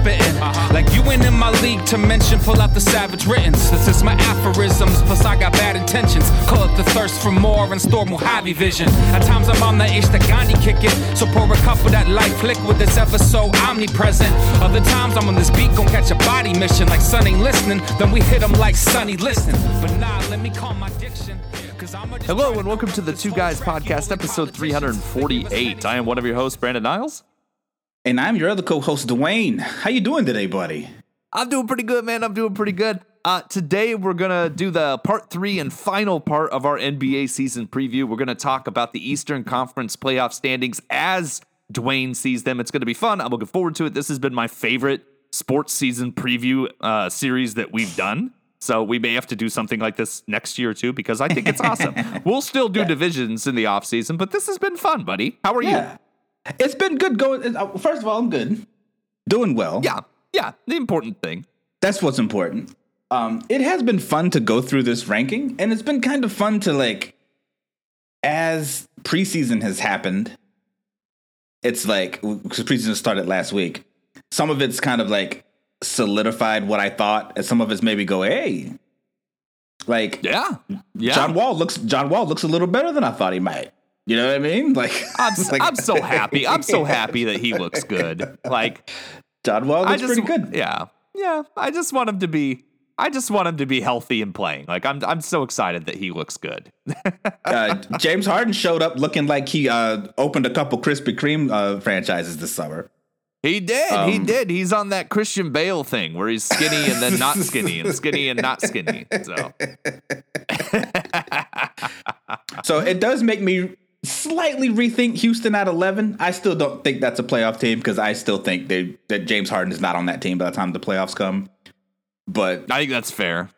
spitting. Like you ain't in my league to mention, pull out the savage writtens. This is my aphorisms, plus I got bad intentions. Call it the thirst for more and store Mojave vision. At times I'm on the Ish the Gandhi kick so pour a cup of that life liquid that's ever so omnipresent. Other times I'm on this beat, gon' catch a body mission. Like Sun ain't listening, then we hit him like Sunny, listen. But nah, let me calm my diction. Hello and welcome to the Two Guys Podcast, episode 348. I am one of your hosts, Brandon Niles. And I'm your other co-host, Dwayne. How you doing today, buddy? I'm doing pretty good, man. I'm doing pretty good. Uh, today we're gonna do the part three and final part of our NBA season preview. We're gonna talk about the Eastern Conference playoff standings as Dwayne sees them. It's gonna be fun. I'm looking forward to it. This has been my favorite sports season preview uh, series that we've done. So we may have to do something like this next year too because I think it's awesome. we'll still do divisions in the off season, but this has been fun, buddy. How are Yeah. It's been good going. uh, First of all, I'm good. Doing well. Yeah, yeah. The important thing. That's what's important. Um, it has been fun to go through this ranking, and it's been kind of fun to like, as preseason has happened. It's like because preseason started last week. Some of it's kind of like solidified what I thought, and some of it's maybe go, hey, like Yeah, yeah. John Wall looks John Wall looks a little better than I thought he might. You know what I mean? Like I'm, like, I'm so happy. I'm so happy that he looks good. Like John Wall looks just pretty good. Yeah, yeah. I just want him to be. I just want him to be healthy and playing. Like I'm. I'm so excited that he looks good. Uh, James Harden showed up looking like he uh, opened a couple Krispy Kreme uh, franchises this summer. He did. he Um, did. He's on that Christian Bale thing where he's skinny and then not skinny and skinny and not skinny. So So it does make me slightly rethink Houston at 11. I still don't think that's a playoff team because I still think they, that James Harden is not on that team by the time the playoffs come. But I think that's fair.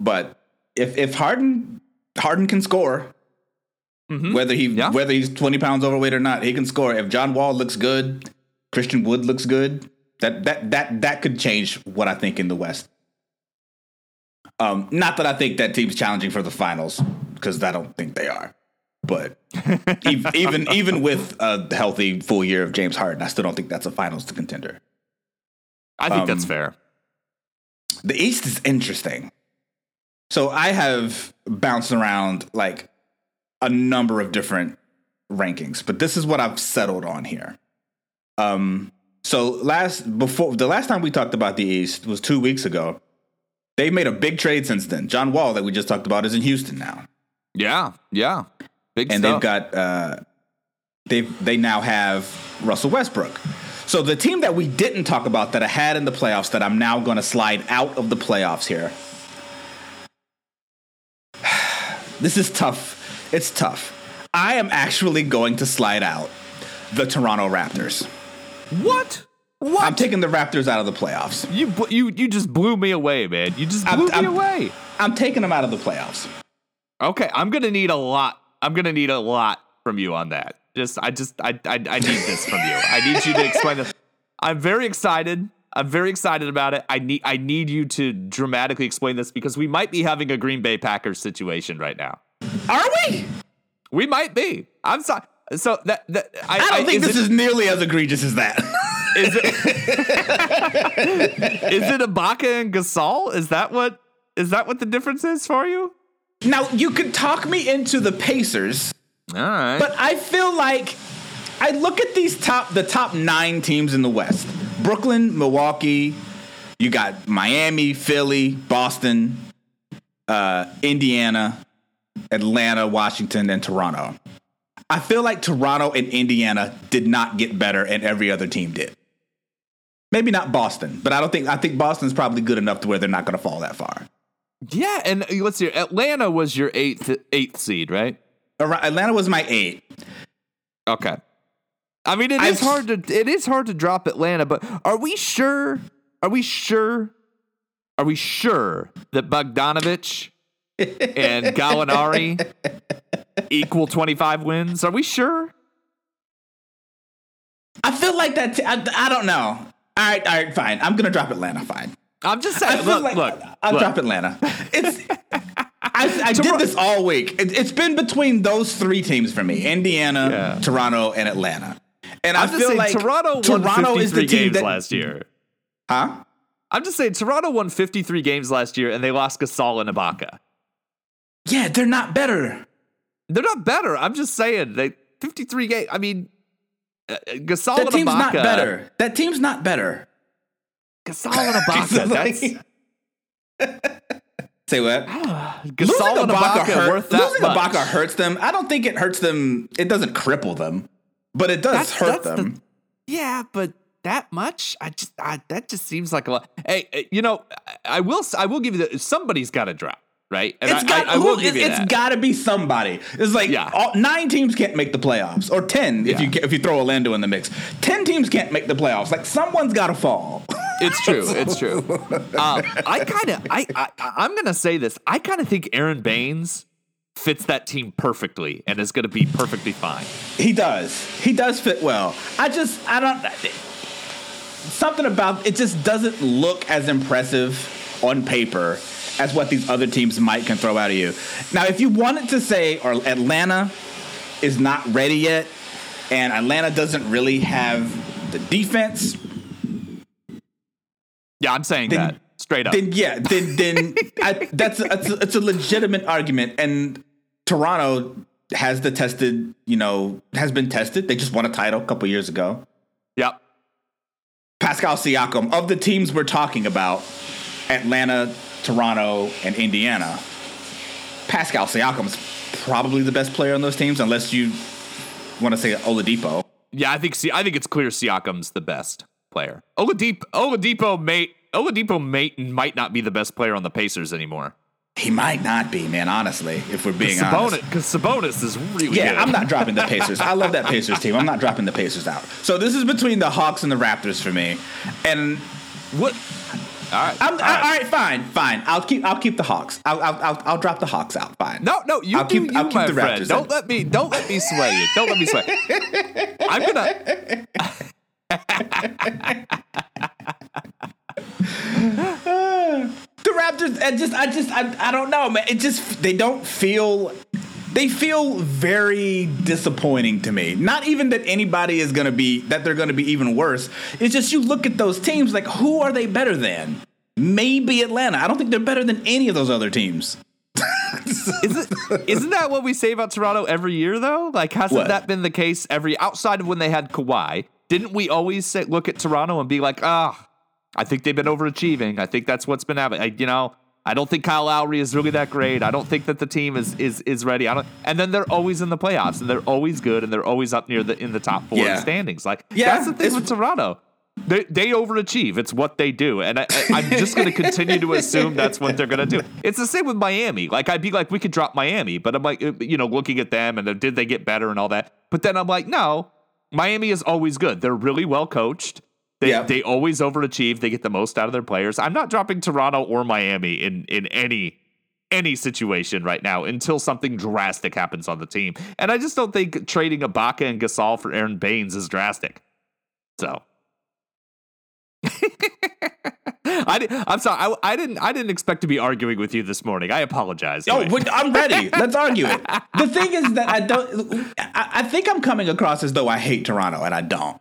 but if if Harden Harden can score, Mhm. whether he Yeah. whether he's 20 pounds overweight or not, he can score. If John Wall looks good, Christian Wood looks good, that that that that could change what I think in the West. Um, not that I think that team's challenging for the finals because I don't think they are. But even even with a healthy full year of James Harden, I still don't think that's a finals to contender. I think that's Um, fair. The East is interesting. So I have bounced around like a number of different rankings, but this is what I've settled on here. Um, so last before the last time we talked about the East was two weeks ago. They've made a big trade since then. John Wall that we just talked about is in Houston now, Yeah, yeah. Big and stuff. they've got uh, they they now have Russell Westbrook. So the team that we didn't talk about that I had in the playoffs that I'm now going to slide out of the playoffs here. This is tough. It's tough. I am actually going to slide out the Toronto Raptors. what? What? I'm taking the Raptors out of the playoffs. you you you just blew me away, man. You just blew I'm- me I'm- away. I'm taking them out of the playoffs. Okay, I'm gonna need a lot. I'm gonna need a lot from you on that. Just, I just, I, I, I need this from you. I need you to explain this. I'm very excited. I'm very excited about it. I need, I need you to dramatically explain this because we might be having a Green Bay Packers situation right now. Are we? We might be. I'm sorry. So that, that I, I don't think this it, is nearly as egregious as that. Is it? is it Ibaka and Gasol? Is that what? Is that what the difference is for you? Now you could talk me into the Pacers, All right. but I feel like I look at these top the top nine teams in the West: Brooklyn, Milwaukee. You got Miami, Philly, Boston, uh, Indiana, Atlanta, Washington, and Toronto. I feel like Toronto and Indiana did not get better, and every other team did. Maybe not Boston, but I don't think I think Boston's probably good enough to where they're not going to fall that far. Yeah, and uh, let's see. Atlanta was your eighth eighth seed, right? Atlanta was my eight. Okay. I mean, it is hard to it is hard to drop Atlanta, but are we sure? Are we sure? Are we sure that Bogdanovic and Gallinari equal twenty five wins? Are we sure? I feel like that. T- I, I don't know. All right, all right, fine. I'm gonna drop Atlanta. Fine. I'm just I saying. Look, like look, I'll look. drop Atlanta. It's. I, I did this all week. It, it's been between those three teams for me: Indiana, Yeah. Toronto, and Atlanta. And I I'm just feel saying like Toronto won Toronto is the team games that last year. Huh? I'm just saying Toronto won 53 games last year and they lost Gasol and Ibaka. Yeah, they're not better. They're not better. I'm just saying they 53 games. I mean, uh, uh, Gasol That and team's Ibaka. not better. That team's not better. Gasol and Ibaka. Like- Say what? That's Losing Gasol and Ibaka, Ibaka hurt, worth that losing much. Ibaka hurts them. I don't think it hurts them. It doesn't cripple them, but it does That's- hurt that's the- them. Yeah, but that much? I just I, that just seems like a lot. Hey, uh, you know, I- I will I will give you that somebody's got to drop, right? And It's I, got. I, I will who- give you it's got to be somebody. It's like Yeah. all, nine teams can't make the playoffs, or ten if Yeah. you if you throw Orlando in the mix. Ten teams can't make the playoffs. Like someone's got to fall. It's true. It's true. Um, I kind of, I, I, I'm gonna say this. I kind of think Aron Baynes fits that team perfectly and is gonna be perfectly fine. He does. He does fit well. I just I don't something about it just doesn't look as impressive on paper as what these other teams might can throw out of you. Now, if you wanted to say or Atlanta is not ready yet and Atlanta doesn't really have the defense, Yeah, I'm saying Then- that straight up. then yeah, then then I, that's a, it's, a, it's a legitimate argument. And Toronto has the tested, you know, has been tested. They just won a title a couple years ago. yep. Pascal Siakam of the teams we're talking about, Atlanta, Toronto, and Indiana. Pascal Siakam's probably the best player on those teams, unless you want to say Oladipo. Yeah, I think. See, I think it's clear Siakam's the best player. Oladipo, Oladipo may, Oladipo may, might not be the best player on the Pacers anymore. He might not be, man. Honestly, if we're being honest. Because Sabonis is really Yeah, good. I'm not dropping the Pacers. I love that Pacers team. I'm not dropping the Pacers out. So this is between the Hawks and the Raptors for me. And What? All right. I'm, all all right, fine, fine. I'll keep I'll keep the Hawks. I'll I'll I'll, I'll drop the Hawks out. Fine. No, no, you I'll keep- you, I'll keep the friend. Raptors Don't in. let me, don't let me sway you. Don't let me sway. I'm gonna. The Raptors, I just, I just, I, I don't know, man. It just, they don't feel, they feel very disappointing to me. Not even that anybody is going to be, that they're going to be even worse. It's just you look at those teams, like, who are they better than? Maybe Atlanta. I don't think they're better than any of those other teams. Is it, isn't that what we say about Toronto every year, though? Like, hasn't What? that been the case every outside of when they had Kawhi? Didn't we always say, look at Toronto and be like, ah, I think they've been overachieving. I think that's what's been happening. You know, I don't think Kyle Lowry is really that great. I don't think that the team is is is ready. I don't. And then they're always in the playoffs, and they're always good, and they're always up near the in the top four Yeah. standings. Like, Yeah, that's the thing with Toronto. They, they overachieve. It's what they do, and I, I'm just going to continue to assume that's what they're going to do. It's the same with Miami. Like I'd be like, we could drop Miami, but I'm like, you know, looking at them and did they get better and all that. But then I'm like, no, Miami is always good. They're really well coached. They they always overachieve. They get the most out of their players. I'm not dropping Toronto or Miami in in any any situation right now until something drastic happens on the team. And I just don't think trading Ibaka and Gasol for Aron Baynes is drastic. So I I'm sorry. I, I didn't. I didn't expect to be arguing with you this morning. I apologize. Oh, Anyway. I'm ready. Let's argue it. The thing is that I don't. I, I think I'm coming across as though I hate Toronto, and I don't.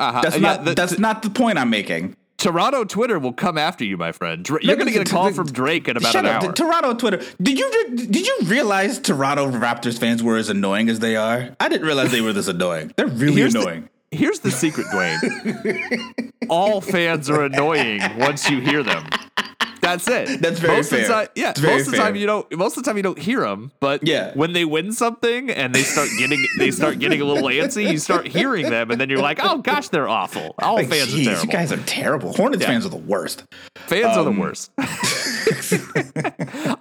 Uh-huh. That's Yeah, not. the- that's not the point I'm making. Toronto Twitter will come after you, my friend. Dra- You're going to get a call the- from Drake in about Shut an up. hour. The Toronto Twitter. Did you did you realize Toronto Raptors fans were as annoying as they are? I didn't realize they were this annoying. They're really Here's the- annoying. Here's the secret, Dwayne. All fans are annoying once you hear them. That's it. That's very most Of the fair. time, yeah, It's most of the time fair. you don't. Most of the time you don't hear them, but Yeah. when they win something and they start getting, they start getting a little antsy. You start hearing them, and then you're like, "Oh gosh, they're awful. All Like, fans geez, are terrible. you guys are terrible. Hornets Yeah. fans are the worst. Fans are the Um, worst.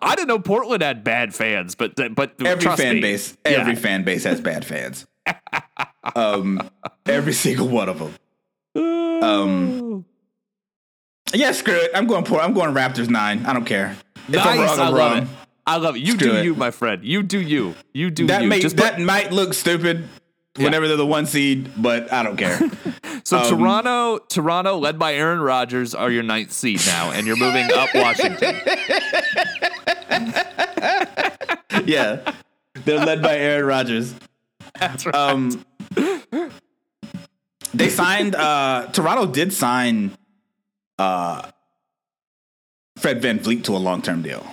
I didn't know Portland had bad fans, but but Every trust fan me. base, Yeah. every fan base has bad fans. um, every single one of them. Um, yeah, screw it. I'm going Port. I'm going Raptors nine. I don't care. If I'm wrong, I I'm love wrong. it. I love it. You Screw do it. you, my friend. You do you. You do That you. may Just put- that might look stupid whenever they're the one seed, but I don't care. So Um, Toronto, Toronto, led by Aaron Rodgers, are your ninth seed now, and you're moving up Washington. yeah, they're led by Aaron Rodgers. That's right. Um, they signed. Uh, Toronto did sign uh, Fred VanVleet to a long term deal.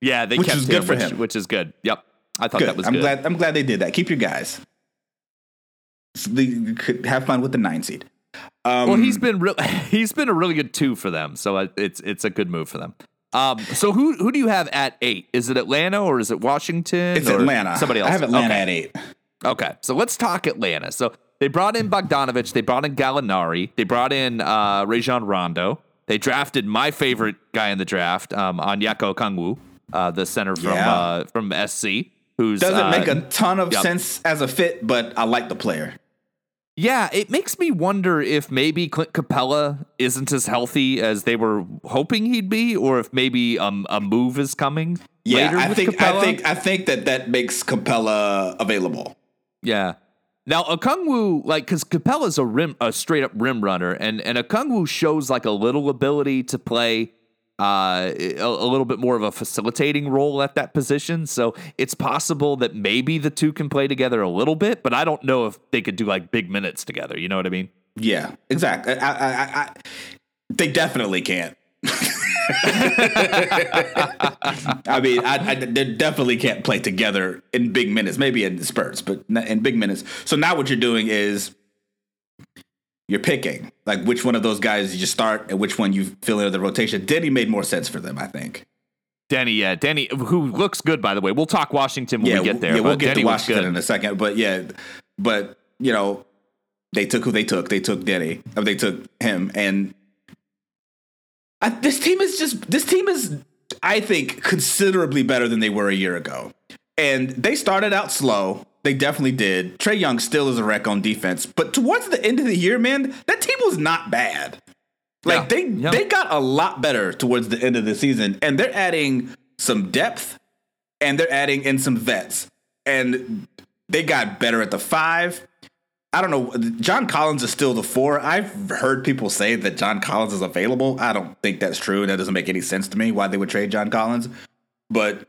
Yeah, they Which kept is good him, for which, him. which is good. Yep, I thought Good. that was I'm good. glad. I'm glad they did that. Keep your guys. So they could have fun with the nine seed. Um, Well, he's been real. He's been a really good two for them, so it's it's a good move for them. Um, so who who do you have at eight? Is it Atlanta or is it Washington? it's or Atlanta. Somebody else. I have Atlanta Okay. at eight. Okay, so let's talk Atlanta. So they brought in Bogdanovic, they brought in Gallinari, they brought in uh, Rajon Rondo. They drafted my favorite guy in the draft, um, Onyeka Okongwu, uh, the center from Yeah. uh, from SC, who's Doesn't uh, make a ton of yep. sense as a fit, but I like the player. Yeah, it makes me wonder if maybe Clint Capela isn't as healthy as they were hoping he'd be, or if maybe um, a move is coming Yeah, later I think Capela. I think I think that that makes Capela available. Yeah. Now Okongwu, like, because Capela's a rim, a straight up rim runner, and and Okongwu shows like a little ability to play uh, a, a little bit more of a facilitating role at that position. So it's possible that maybe the two can play together a little bit, but I don't know if they could do like big minutes together. You know what I mean? Yeah, exactly. I, I, I, I, they definitely can't. I mean, I, I, they definitely can't play together in big minutes. Maybe in the spurts, but not in big minutes. So now what you're doing is you're picking like which one of those guys you just start and which one you fill into the rotation. Deni made more sense for them, I think. Deni, yeah, Deni, who looks good by the way. We'll talk Washington when yeah, we get there. Yeah, we'll get Deni to Washington in a second. But yeah, but you know, they took who they took. They took Deni. They took him, and I, this team is just this team is, I think, considerably better than they were a year ago. And they started out slow. They definitely did. Trae Young still is a wreck on defense, but towards the end of the year, man, that team was not bad. Like Yeah. they Yeah. they got a lot better towards the end of the season, and they're adding some depth and they're adding in some vets. And they got better at the five. I don't know. John Collins is still the four. I've heard people say that John Collins is available. I don't think that's true. That doesn't make any sense to me why they would trade John Collins. But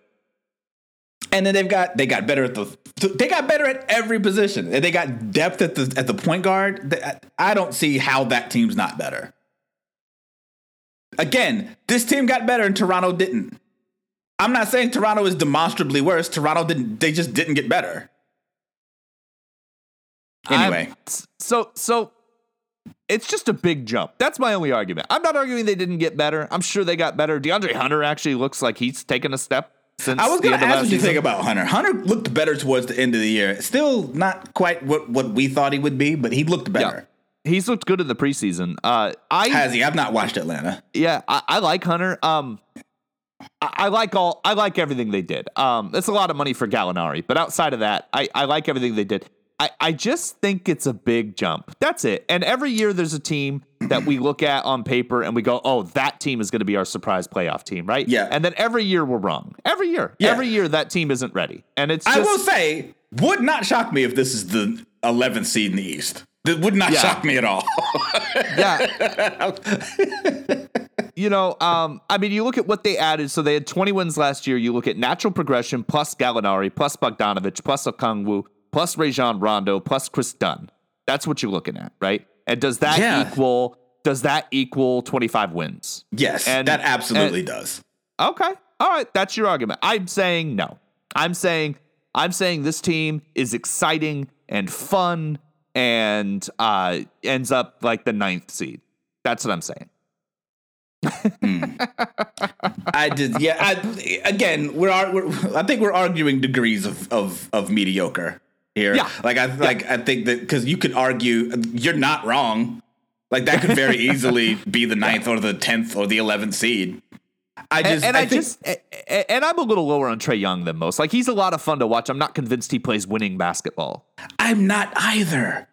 and then they've got they got better at the they got better at every position. And they got depth at the at the point guard. I don't see how that team's not better. Again, this team got better and Toronto didn't. I'm not saying Toronto is demonstrably worse. Toronto didn't. They just didn't get better. Anyway, I'm- so so it's just a big jump. That's my only argument. I'm not arguing they didn't get better. I'm sure they got better. DeAndre Hunter actually looks like he's taken a step since I was going to ask what you think about Hunter. Hunter looked better towards the end of the year. Still not quite what, what we thought he would be, but he looked better. He's looked good in the preseason. Uh, I Has he? I've not watched Atlanta. yeah, I, I like Hunter. Um, I, I like all. I like everything they did. Um, it's a lot of money for Gallinari, but outside of that, I, I like everything they did. I, I just think it's a big jump. That's it. And every year there's a team that we look at on paper and we go, oh, that team is going to be our surprise playoff team, right? Yeah. And then every year we're wrong. Every year, Yeah. every year that team isn't ready. And it's I will say, would not shock me if this is the 11th seed in the East. That would not Yeah. shock me at all. yeah. you know, um, I mean, you look at what they added. So they had 20 wins last year. You look at natural progression plus Gallinari, plus Bogdanovic, plus Okongwu, plus Rajon Rondo, plus Chris Dunn. That's what you're looking at, right? And does that Yeah. equal? Does that equal 25 wins? yes, And- that absolutely and- does. Okay. All right. That's your argument. I'm saying no. I'm saying I'm saying this team is exciting and fun and uh ends up like the ninth seed. That's what I'm saying. I did. Yeah. I, again, we're, we're I think we're arguing degrees of of, of mediocre here. Yeah. Like I like I think that because you could argue you're not wrong. Like that could very easily be the ninth or the tenth or the eleventh seed. I And, just and I, think, just and I'm a little lower on Trae Young than most. Like he's a lot of fun to watch. I'm not convinced he plays winning basketball. I'm not either.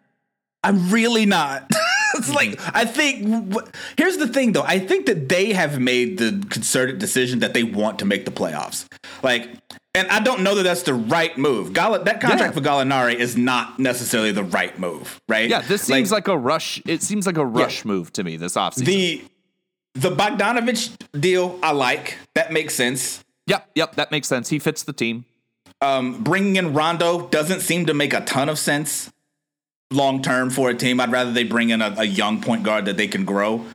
I'm really not. it's like mm-hmm. I think. Here's the thing, though. I think that they have made the concerted decision that they want to make the playoffs. Like, and I don't know that that's the right move. Gall- that contract Yeah. for Gallinari is not necessarily the right move, right? Yeah, this seems like, a rush. It seems like a rush move to me this offseason. the the Bogdanovic deal. I like that makes sense. yep, yep, that makes sense. He fits the team. Um, bringing in Rondo doesn't seem to make a ton of sense long term for a team. I'd rather they bring in a, a young point guard that they can grow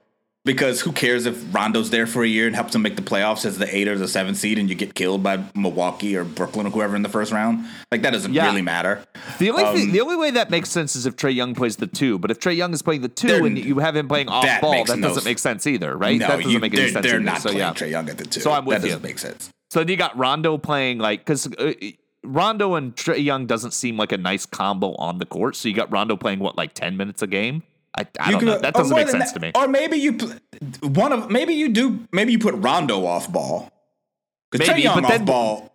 because who cares if Rondo's there for a year and helps them make the playoffs as the eight or the seven seed, and you get killed by Milwaukee or Brooklyn or whoever in the first round? Like that doesn't Yeah. really matter. The only Um, thing, the only way that makes sense is if Trae Young plays the two. But if Trae Young is playing the two and you have him playing off that ball, that no doesn't make sense either, right? No, that doesn't you, make any sense. they're either. not so playing yeah. Trae Young at the two. So I'm with that you. doesn't make sense. So then you got Rondo playing like because uh, Rondo and Trae Young doesn't seem like a nice combo on the court. So you got Rondo playing what like ten minutes a game. I, I don't could- know. That doesn't make sense that- to me. Or maybe you one of maybe you do maybe you put Rondo off ball. Maybe, but off then- ball.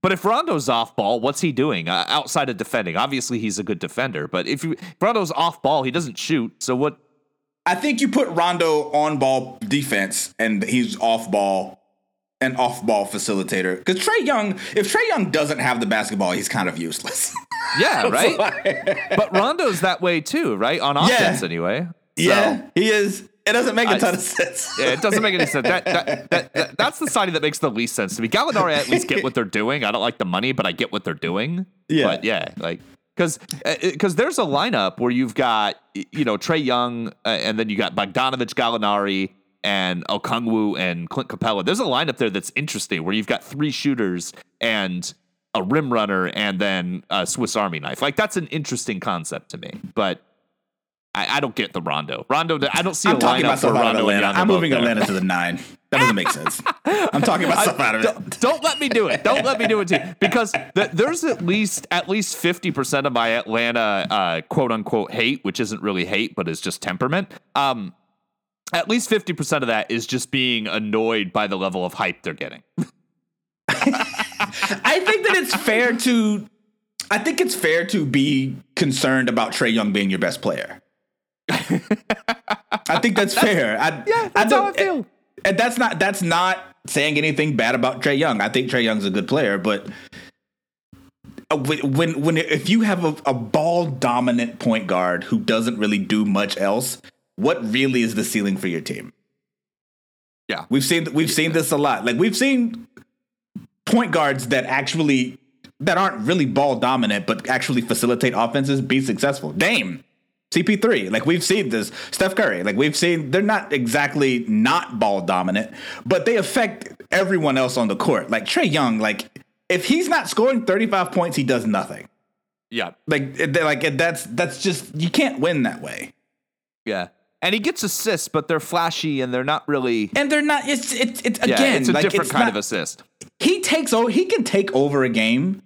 But if Rondo's off ball, what's he doing uh, outside of defending? Obviously, he's a good defender. But if, you, if Rondo's off ball, he doesn't shoot. So what? I think you put Rondo on ball defense and he's off ball an off ball facilitator. Because Trae Young, if Trae Young doesn't have the basketball, he's kind of useless. Yeah, right. but Rondo's that way too, right? On offense, anyway. So- yeah, he is. It doesn't make a ton of sense. Yeah, it doesn't make any sense. That, that, that, that- that's the signing that makes the least sense to me. Gallinari at least get what they're doing. I don't like the money, but I get what they're doing. Yeah. But yeah, like because because there's a lineup where you've got you know Trae Young uh, and then you got Bogdanovic, Gallinari, and Okongwu and Clint Capela. There's a lineup there that's interesting where you've got three shooters and a rim runner and then a Swiss Army knife. Like that's an interesting concept to me, but. I, I don't get the Rondo. Rondo, I don't see a I'm talking lineup myself where out of Rondo Atlanta. Young I'm moving there. Atlanta to the nine. That doesn't make sense. I'm talking about myself out of it. don't, don't let me do it. Don't let me do it to you. Because th- there's at least at least fifty percent of my Atlanta uh, quote unquote hate, which isn't really hate, but is just temperament. Um, at least fifty percent of that is just being annoyed by the level of hype they're getting. I think that it's fair to. I think it's fair to be concerned about Trae Young being your best player. I think that's fair. I, Yeah, that's how I feel. And that's not that's not saying anything bad about Trae Young. I think Trae Young's a good player, but uh, when when, when if you have a, a ball dominant point guard who doesn't really do much else, what really is the ceiling for your team? Yeah. We've seen we've seen this a lot. Like we've seen point guards that actually that aren't really ball dominant but actually facilitate offenses be successful. Dame, CP3, like we've seen this. Steph Curry, like we've seen they're not exactly not ball dominant, but they affect everyone else on the court. Like Trae Young, like if he's not scoring 35 points, he does nothing. Yeah, Like eh, like eh, that's that's just you can't win that way. yeah. And he gets assists, but they're flashy and they're not really. And they're not it's it's it's Yeah, again it's a like, different it's kind not- of assist. he takes over he can take over a game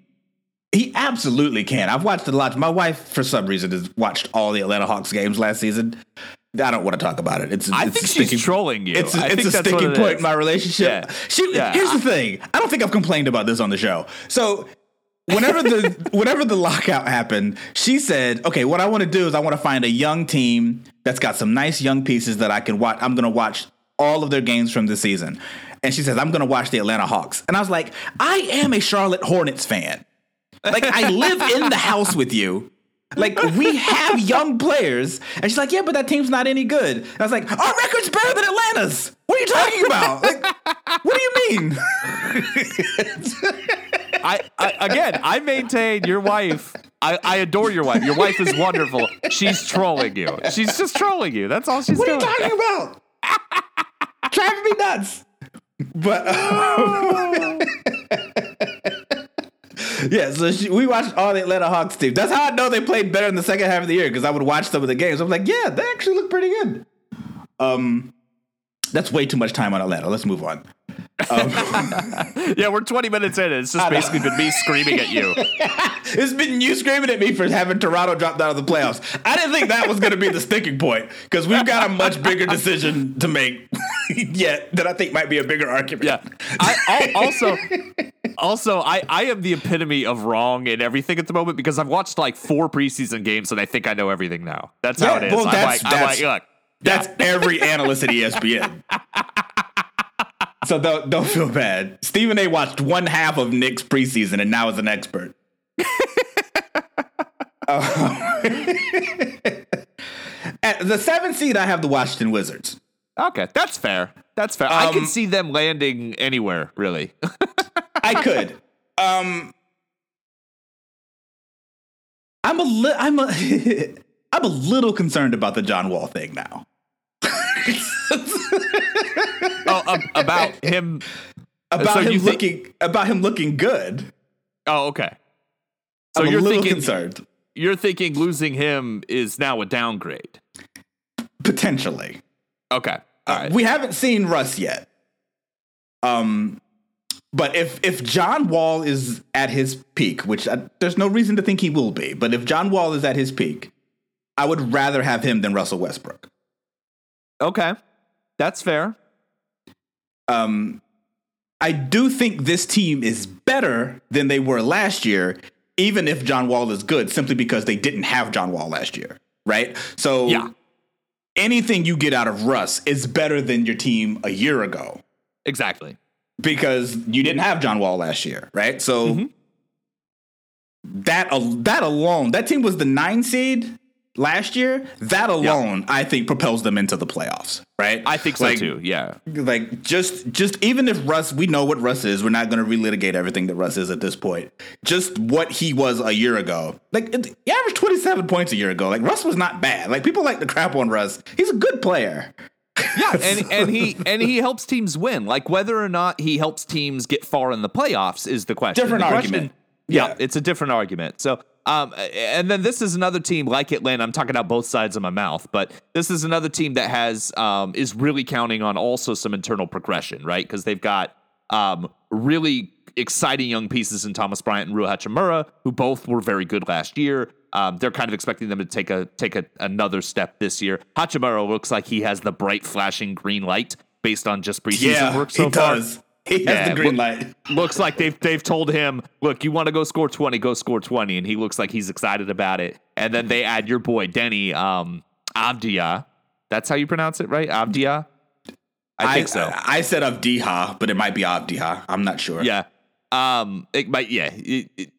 he absolutely can i've watched a lot my wife for some reason has watched all the atlanta hawks games last season i don't want to talk about it it's I it's think a she's sticking- trolling you. it's, a- it's think a sticking point is. in my relationship Yeah. she, Yeah. here's the thing i don't think i've complained about this on the show so whenever the whenever the lockout happened, she said, "Okay, what I want to do is I want to find a young team that's got some nice young pieces that I can watch. I'm going to watch all of their games from this season." And she says, "I'm going to watch the Atlanta Hawks." And I was like, "I am a Charlotte Hornets fan. Like I live in the house with you." Like we have young players, and she's like, "Yeah, but that team's not any good." And I was like, "Our record's better than Atlanta's. What are you talking about? Like, what do you mean?" I, I again, I maintain your wife. I, I adore your wife. Your wife is wonderful. She's trolling you. She's just trolling you. That's all she's What are you talking about? Driving me nuts. But um, yeah, so she, we watched all the Atlanta Hawks team. That's how I know they played better in the second half of the year because I would watch some of the games. I'm like, yeah, they actually look pretty good. Um, that's way too much time on Atlanta. Let's move on. Um, yeah, we're 20 minutes in. And it's just basically been me screaming at you. It's been you screaming at me for having Toronto dropped out of the playoffs. I didn't think that was going to be the sticking point because we've got a much bigger decision to make yet that I think might be a bigger argument. Yeah. I also also I I am the epitome of wrong in everything at the moment because I've watched like four preseason games and I think I know everything now. That's how it is. well, I'm that's- like I'm like that's- look. That's every analyst at ESPN. So don't don't feel bad. Stephen A. watched one half of Knicks' preseason and now is an expert. Uh, At the seventh seed, I have the Washington Wizards. Okay, that's fair. That's fair. I can Um, see them landing anywhere, really. I could. Um, I'm a li- I'm a I'm a little concerned about the John Wall thing now. Oh, um, about him. about So him think- looking about him looking good. Oh, okay. So I'm you're a little thinking concerned you're thinking losing him is now a downgrade. potentially. Okay. All right. We haven't seen Russ yet. Um, but if if John Wall is at his peak, which I, there's no reason to think he will be, but if John Wall is at his peak, I would rather have him than Russell Westbrook. okay. That's fair. Um, I do think this team is better than they were last year, even if John Wall is good, simply because they didn't have John Wall last year, right? So Yeah. anything you get out of Russ is better than your team a year ago. Exactly. because you didn't have John Wall last year, right? So Mm-hmm. that that alone, that team was the nine seed last year. That alone, I think, propels them into the playoffs, right? I think so Like- too. Yeah. Like just just even if Russ, we know what Russ is. We're not going to relitigate everything that Russ is at this point. Just what he was a year ago. Like it- he averaged twenty seven points a year ago. Like Russ was not bad. Like people like to crap on Russ. He's a good player. Yeah, and and he and he helps teams win. Like whether or not he helps teams get far in the playoffs is the question. Different The question- argument. yeah, Yeah. it's a different argument. So, um, and then this is another team like Atlanta. I'm talking out both sides of my mouth, but this is another team that has um is really counting on also some internal progression, right? Because they've got um really exciting young pieces in Thomas Bryant and Rui Hachimura, who both were very good last year. Um, they're kind of expecting them to take a take a, another step this year. Hachimura looks like he has the bright flashing green light based on just preseason work so he far. does. He has Yeah, the green look- light. Looks like they've they've told him, look, you want to go score twenty, go score twenty, and he looks like he's excited about it. And then they add your boy Deni um, Avdija. That's how you pronounce it, right? Avdija. I think so. I, said Avdiha, but it might be Avdiha. I'm not sure. yeah. Um. It might. Yeah. it- it-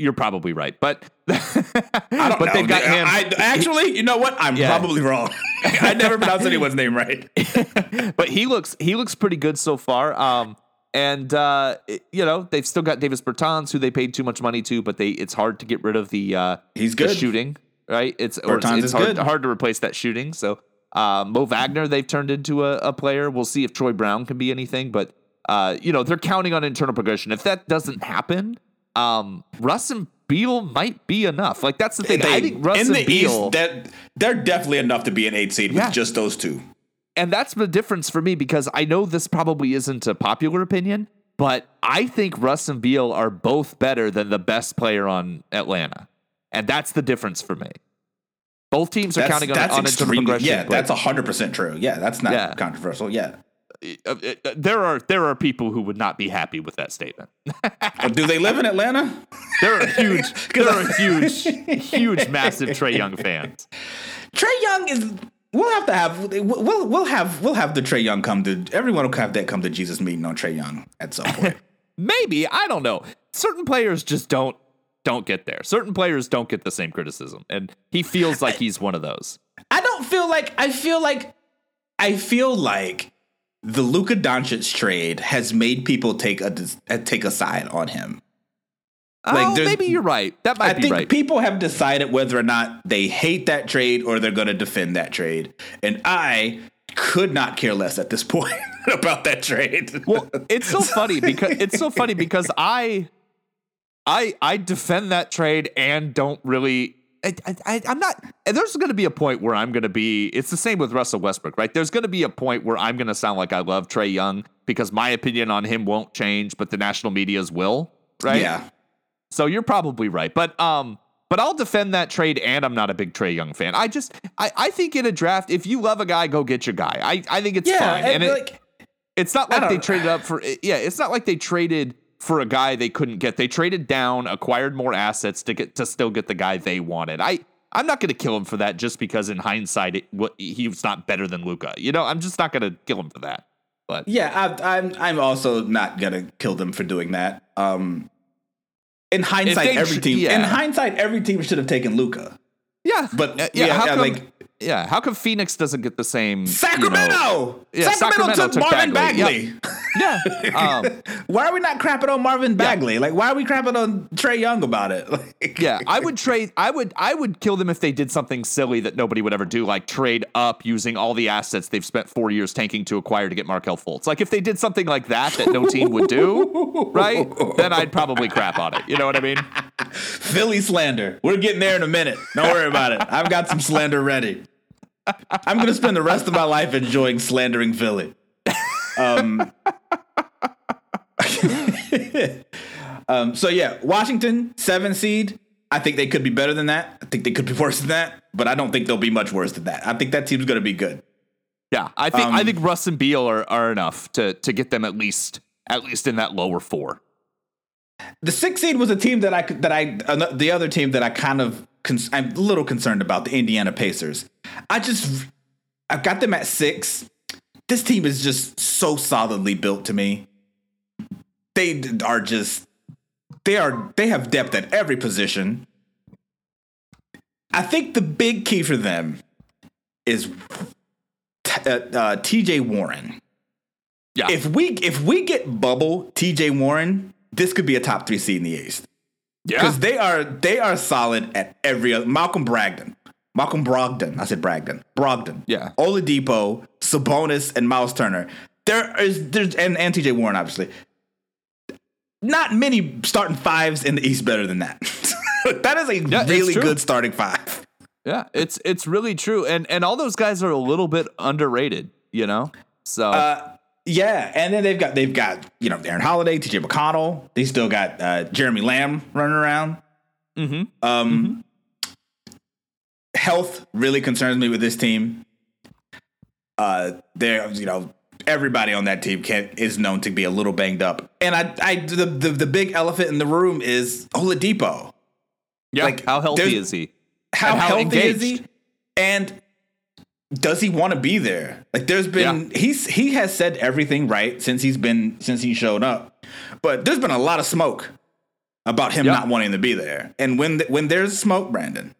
you're probably right, but I don't but know. they've got him. I, actually, you know what? I'm Yeah. probably wrong. I never pronounced anyone's name right. but he looks he looks pretty good so far. Um, and uh, you know they've still got Davis Bertans, who they paid too much money to, but they it's hard to get rid of the uh, He's the good. shooting, right? It's or it's, Bertans it's is hard good. hard to replace that shooting. So uh, Mo Wagner they've turned into a, a player. We'll see if Troy Brown can be anything, but uh, you know they're counting on internal progression. If that doesn't happen, um, Russ and Beal might be enough. Like that's the thing. I They- think Russ in and the Beal. East, that they're definitely enough to be an eight seed Yeah. with just those two. and that's the difference for me because I know this probably isn't a popular opinion, but I think Russ and Beal are both better than the best player on Atlanta, and that's the difference for me. Both teams are That's, counting on, that's on progression. yeah, that's hundred percent true. Yeah, that's not Yeah. controversial. Yeah. Uh, uh, there are there are people who would not be happy with that statement. Uh, Do they live in Atlanta? There are huge, there are huge, huge, massive Trae Young fans. Trae Young is. We'll have to have. We'll we'll have we'll have the Trae Young come to. Everyone will have that come to Jesus meeting on Trae Young at some point. Maybe I don't know. Certain players just don't don't get there. Certain players don't get the same criticism, and he feels like he's one of those. I don't feel like I feel like I feel like the Luka Doncic trade has made people take a uh, take a side on him. Like, oh, there's- maybe you're right. That might I be think right. people have decided whether or not they hate that trade or they're going to defend that trade, and I could not care less at this point about that trade. well, it's so funny because it's so funny because I, I, I defend that trade and don't really. I, I, I'm not. There's going to be a point where I'm going to be. It's the same with Russell Westbrook, right? There's going to be a point where I'm going to sound like I love Trae Young because my opinion on him won't change, but the national media's will, right? yeah, So you're probably right. But um but I'll defend that trade and I'm not a big Trae Young fan. I just I, I think in a draft, if you love a guy, go get your guy. I, I think it's yeah, fine. And, and it, like it's not like they traded up for yeah, it's not like they traded for a guy they couldn't get. They traded down, acquired more assets to get to still get the guy they wanted. I I'm not going to kill him for that just because in hindsight it, he was not better than Luka. You know, I'm just not going to kill him for that. But Yeah, I, I'm. I'm also not gonna kill them for doing that. Um, in hindsight, every team. yeah. In hindsight, every team should have taken Luka. yeah, But Uh, yeah, how yeah, come- like Yeah, how come Phoenix doesn't get the same? you know- Sacramento. Yeah, Sacramento, Sacramento took, took Marvin Bagley. Bagley. Yeah, um, Why are we not crapping on Marvin Bagley? Like, why are we crapping on Trae Young about it? Like, yeah. I would trade. I would. I would kill them if they did something silly that nobody would ever do, like trade up using all the assets they've spent four years tanking to acquire to get Markelle Fultz. Like if they did something like that that no team would do, right? Then I'd probably crap on it. You know what I mean? Philly slander. We're getting there in a minute. Don't worry about it. I've got some slander ready. I'm going to spend the rest of my life enjoying slandering Philly. Um, um, so, yeah, Washington, seven seed. I think they could be better than that. I think they could be worse than that, but I don't think they'll be much worse than that. I think that team's going to be good. Yeah, I think Um, I think Russ and Beal are, are enough to to get them at least at least in that lower four. The six seed was a team that I that I uh, the other team that I kind of cons- I'm a little concerned about the Indiana Pacers. I just I've got them at six. This team is just so solidly built to me. They are just they are they have depth at every position. I think the big key for them is t- uh, uh, T.J. Warren Yeah, if we if we get bubble TJ Warren, this could be a top three seed in the East yeah, because they are they are solid at every other. Malcolm Bragdon, Malcolm Brogdon, I said Bragdon, Brogdon, Yeah. Oladipo, Sabonis, and Miles Turner. There is there's and, and TJ Warren obviously. Not many starting fives in the East better than that. that is a Yeah, really good starting five. yeah. It's it's really true, and and all those guys are a little bit underrated. You know, so Uh, yeah, and then they've got they've got you know Aaron Holiday, T.J. McConnell. They still got uh, Jeremy Lamb running around. Mhm. Um, health really concerns me with this team. Uh, there, you know, everybody on that team can is known to be a little banged up, and I, I the the, the big elephant in the room is Oladipo. yeah. like, how healthy is he? How, how healthy is he? And does he want to be there? Like there's been he's he has said everything right since he's been since he showed up. But there's been a lot of smoke about him Yeah. not wanting to be there. And when when there's smoke, Brandon,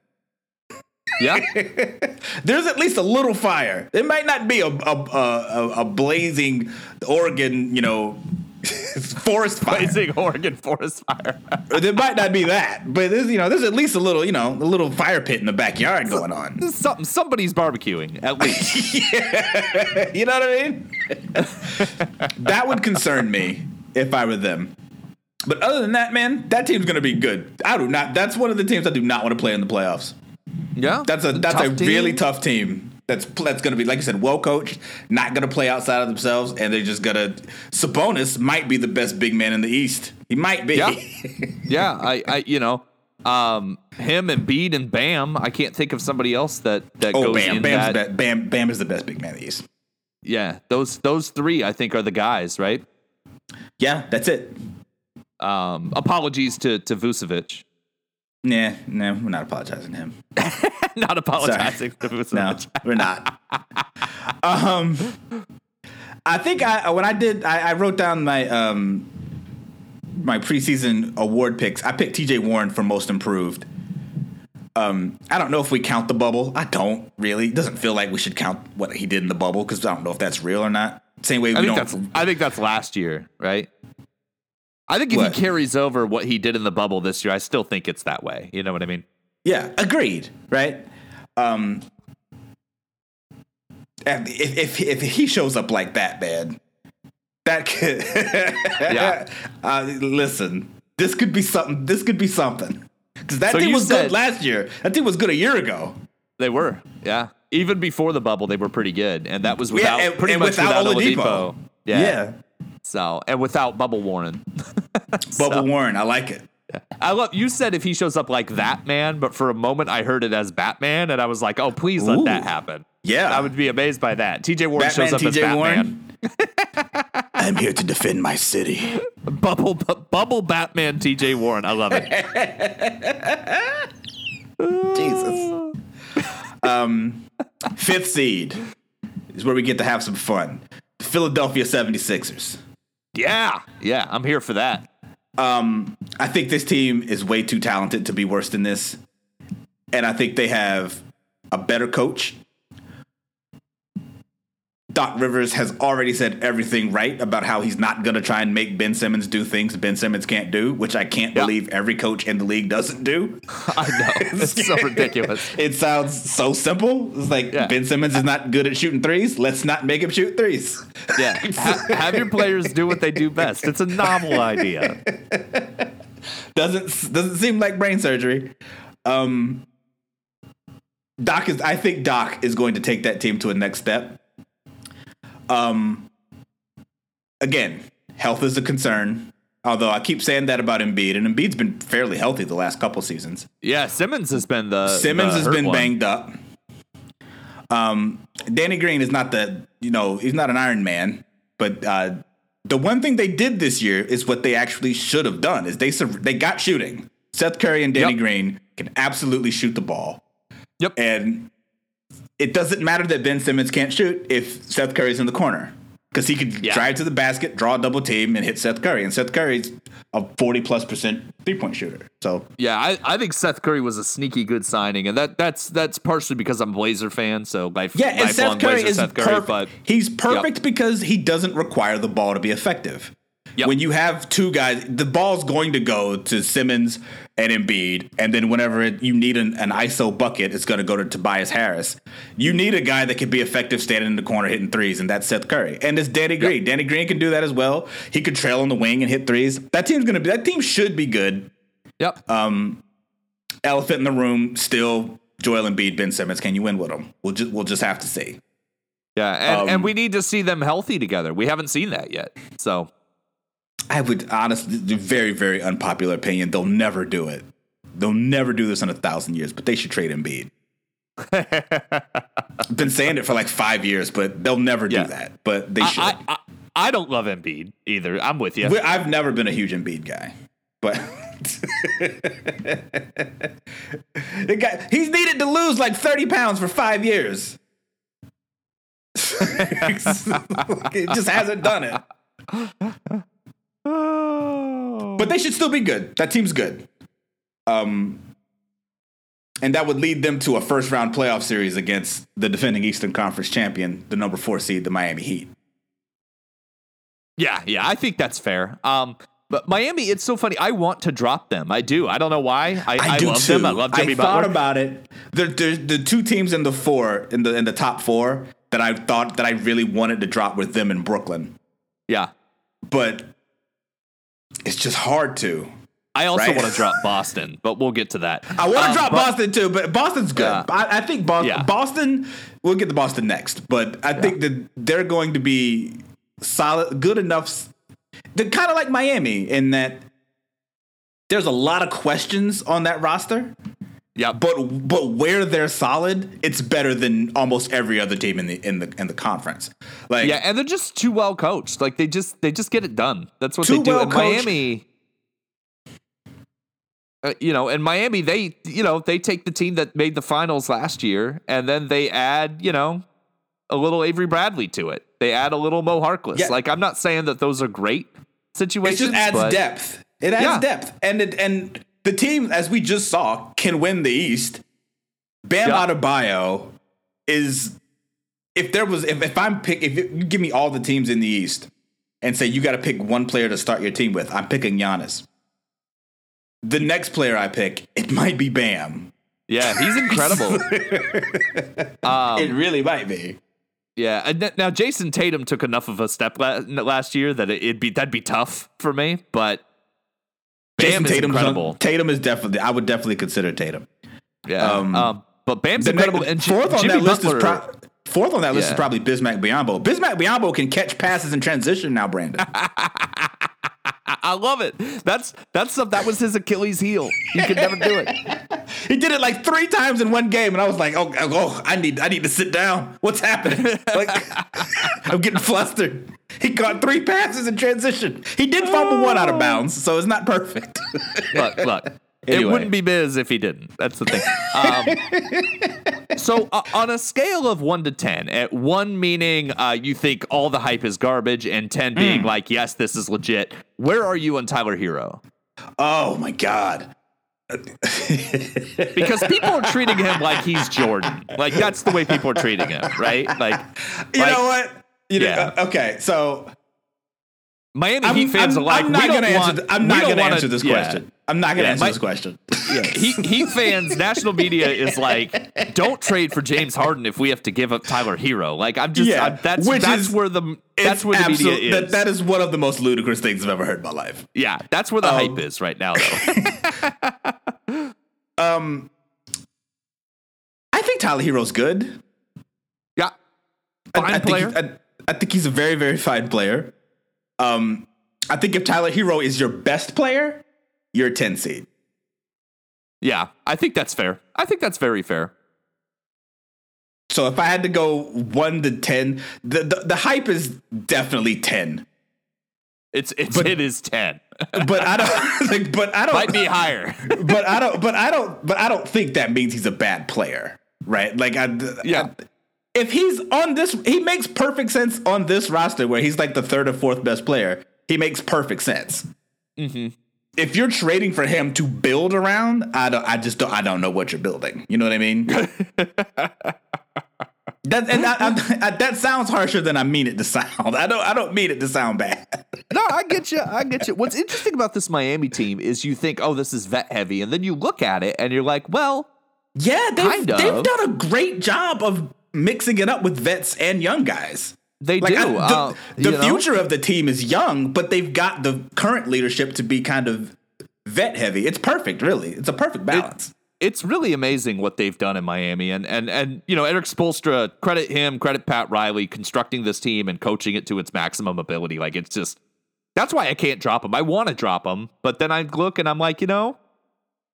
Yeah, there's at least a little fire. It might not be a a, a, a blazing Oregon, you know, forest fire. blazing Oregon forest fire. There might not be that, but there's you know there's at least a little you know a little fire pit in the backyard going on. Something somebody's barbecuing at least. You know what I mean? that would concern me if I were them. But other than that, man, that team's gonna be good. I do not. That's one of the teams I do not want to play in the playoffs. Yeah, That's a that's a Tough team. really tough team. That's that's gonna be like you said, well coached, not gonna play outside of themselves, and they're just gonna. Sabonis might be the best big man in the East. He might be. Yeah. yeah. I, I, you know, um, him and Bede and Bam. I can't think of somebody else that that oh, goes Bam, in Bam's that. the be- Bam, Bam is the best big man in the East. Yeah, those those three I think are the guys, right? Yeah, that's it. Um, apologies to to Vucevic. Nah, nah, we're not apologizing to him. Not apologizing to No, we're not. um, I think I when I did I, I wrote down my um my preseason award picks. I picked T.J. Warren for most improved. Um, I don't know if we count the bubble. I don't really. It doesn't feel like we should count what he did in the bubble because I don't know if that's real or not. Same way we I think don't. I think that's last year, right? I think if What? he carries over what he did in the bubble this year, I still think it's that way. You know what I mean? Yeah, agreed. Right. Um, and if if if he shows up like that, man, that could. Yeah. Uh, listen, this could be something. This could be something. Because that So you was said- good last year. That thing was good a year ago. They were, yeah. Even before the bubble, they were pretty good, and that was Yeah, without and- pretty and much without without, Oladipo. Oladipo. Yeah. So and without Bubble Warren. Bubble Warren, I like it. I love you said if he shows up like that man, but for a moment I heard it as Batman, and I was like, oh please let Ooh. that happen. Yeah. I would be amazed by that. TJ Warren Batman, shows up as Batman. Warren. I'm here to defend my city. Bubble bu- Bubble Batman TJ Warren. I love it. Jesus. Um, fifth seed is where we get to have some fun. The Philadelphia 76ers. Yeah. Yeah. I'm here for that. Um, I think this team is way too talented to be worse than this. And I think they have a better coach Doc Rivers has already said everything right about how he's not going to try and make Ben Simmons do things Ben Simmons can't do, which I can't Yeah. believe every coach in the league doesn't do. I know. It's so ridiculous. It sounds so simple. It's like Yeah. Ben Simmons is not good at shooting threes. Let's not make him shoot threes. Yeah. Ha- have your players do what they do best. It's a novel idea. doesn't doesn't seem like brain surgery. Um, Doc is. I think Doc is going to take that team to a next step. Um, again, health is a concern. Although I keep saying that about Embiid, and Embiid's been fairly healthy the last couple seasons. Yeah, Simmons has been the Simmons the has been one. banged up. Um, Danny Green is not the you know he's not an Iron Man, but uh, the one thing they did this year is what they actually should have done is they they got shooting. Seth Curry and Danny Yep. Green can absolutely shoot the ball, Yep. and it doesn't matter that Ben Simmons can't shoot if Seth Curry's in the corner because he could Yeah. drive to the basket, draw a double team, and hit Seth Curry. And Seth Curry's a forty plus percent three point shooter. So Yeah, I, I think Seth Curry was a sneaky good signing, and that that's that's partially because I'm a Blazer fan. So life, Yeah, and Seth Curry Blazer is Seth Curry, perfect. but he's perfect because he doesn't require the ball to be effective. Yep. When you have two guys, the ball's going to go to Simmons and Embiid, and then whenever it, you need an, an ISO bucket, it's going to go to Tobias Harris. You need a guy that can be effective standing in the corner hitting threes, and that's Seth Curry. And it's Danny Green. Danny Green can do that as well. He could trail on the wing and hit threes. That team's going to be. That team should be good. yep. Um, Elephant in the room, still Joel Embiid, Ben Simmons. Can you win with them? We'll just we'll just have to see. yeah, and, um, and we need to see them healthy together. We haven't seen that yet. So I would honestly, very, very unpopular opinion. They'll never do it. They'll never do this in a thousand years, but they should trade Embiid. I've been saying it for like five years, but they'll never do that. But they should. I, I I don't love Embiid either. I'm with you. I've never been a huge Embiid guy, but the guy, he's needed to lose like thirty pounds for five years. it just hasn't done it. But they should still be good. That team's good. Um, and that would lead them to a first round playoff series against the defending Eastern Conference champion, the number four seed, the Miami Heat. Yeah, yeah, I think that's fair. Um, but Miami, it's so funny. I want to drop them. I do. I don't know why. I, I, love them. I love Jimmy I thought Butler. about it. The, the the two teams in the four in the in the top four that I thought that I really wanted to drop with them in Brooklyn, yeah, but it's just hard to. I also Right. want to drop Boston, but we'll get to that. I want to Um, drop but- Boston too, but Boston's good. Yeah. I, I think Boston, Yeah. Boston. We'll get to Boston next, but I think that they're going to be solid, good enough. They're kind of like Miami in that there's a lot of questions on that roster. Yeah, but but where they're solid, it's better than almost every other team in the in the in the conference. Like yeah, and they're just too well coached. Like they just they just get it done. That's what Too they do. well in coached. Miami, uh, you know, in Miami, they you know they take the team that made the finals last year, and then they add you know a little Avery Bradley to it. They add a little Mo Harkless. Yeah. Like I'm not saying that those are great situations. it just adds depth. It adds Yeah. depth, and it, and the team, as we just saw, can win the East. Bam Yeah. Adebayo is if there was if, if I'm pick if you give me all the teams in the East and say you got to pick one player to start your team with, I'm picking Giannis. The next player I pick, it might be Bam. Yeah, he's incredible. Um, it really might be. Yeah, and now Jayson Tatum took enough of a step la- last year that it'd be that'd be tough for me, but Bam is Tatum's incredible. Tatum is definitely. I would definitely consider Tatum. Yeah, um, Um, but Bam's The incredible. next- and fourth on Jimmy that list Butler, is pro- fourth on that list Yeah. is probably Bismack Biyombo. Bismack Biyombo can catch passes in transition now, Brandon. I love it. That's that's stuff that was his Achilles heel. He could never do it. he did it like three times in one game, and I was like, "Oh, oh, oh I need, I need to sit down. What's happening?" Like, I'm getting flustered. He caught three passes in transition. He did fumble one out of bounds, so it's not perfect. Look, look. It wouldn't be Biz if he didn't. That's the thing. Um, so, uh, on a scale of one to ten, at one meaning uh, you think all the hype is garbage, and ten Hmm. being like, yes, this is legit. Where are you on Tyler Herro? oh my god. because people are treating him like he's Jordan. Like that's the way people are treating him, right? Like, You like, know what? You know, Yeah. uh, okay, so Miami I'm, Heat fans I'm- are like, I'm not don't gonna answer. th- I'm not gonna wanna- answer this yeah. question. I'm not gonna Yeah, answer my- this question. Heat, Heat fans, national media is like, don't trade for James Harden if we have to give up Tyler Herro. Like, I'm just, Yeah, I'm, that's which that's is- where the that's where the media is. That, that is one of the most ludicrous things I've ever heard in my life. yeah, that's where the Um, hype is right now, though. Um, I think Tyler Herro's good. yeah, I- fine I, player. Think he- I, I think he's a very, very fine player. Um, I think if Tyler Herro is your best player, you're a 10 seed. yeah, I think that's fair. I think that's very fair. So if I had to go one to 10, the, the, the hype is definitely 10. It's it's But- it is ten. But I don't like, but I don't Might be higher. but I don't but I don't but I don't think that means he's a bad player, right? Like I Yeah. I- if he's on this he makes perfect sense on this roster where he's like the third or fourth best player. He makes perfect sense. Mm-hmm. If you're trading for him to build around, I don't I just don't I don't know what you're building. You know what I mean? That and I, I, I, that sounds harsher than I mean it to sound. I don't I don't mean it to sound bad. No, I get you. I get you. What's interesting about this Miami team is you think, oh, this is vet heavy, and then you look at it and you're like, well, Yeah, they've, Kind of. they've done a great job of mixing it up with vets and young guys. They Like do. I- the uh, the you know? future of the team is young, but they've got the current leadership to be kind of vet heavy. It's perfect, really. It's a perfect balance. it's really amazing what they've done in Miami, and and and you know, Erik Spoelstra, credit him, credit Pat Riley, constructing this team and coaching it to its maximum ability. Like it's just that's why I can't drop him. I want to drop him, but then I look and I'm like, you know,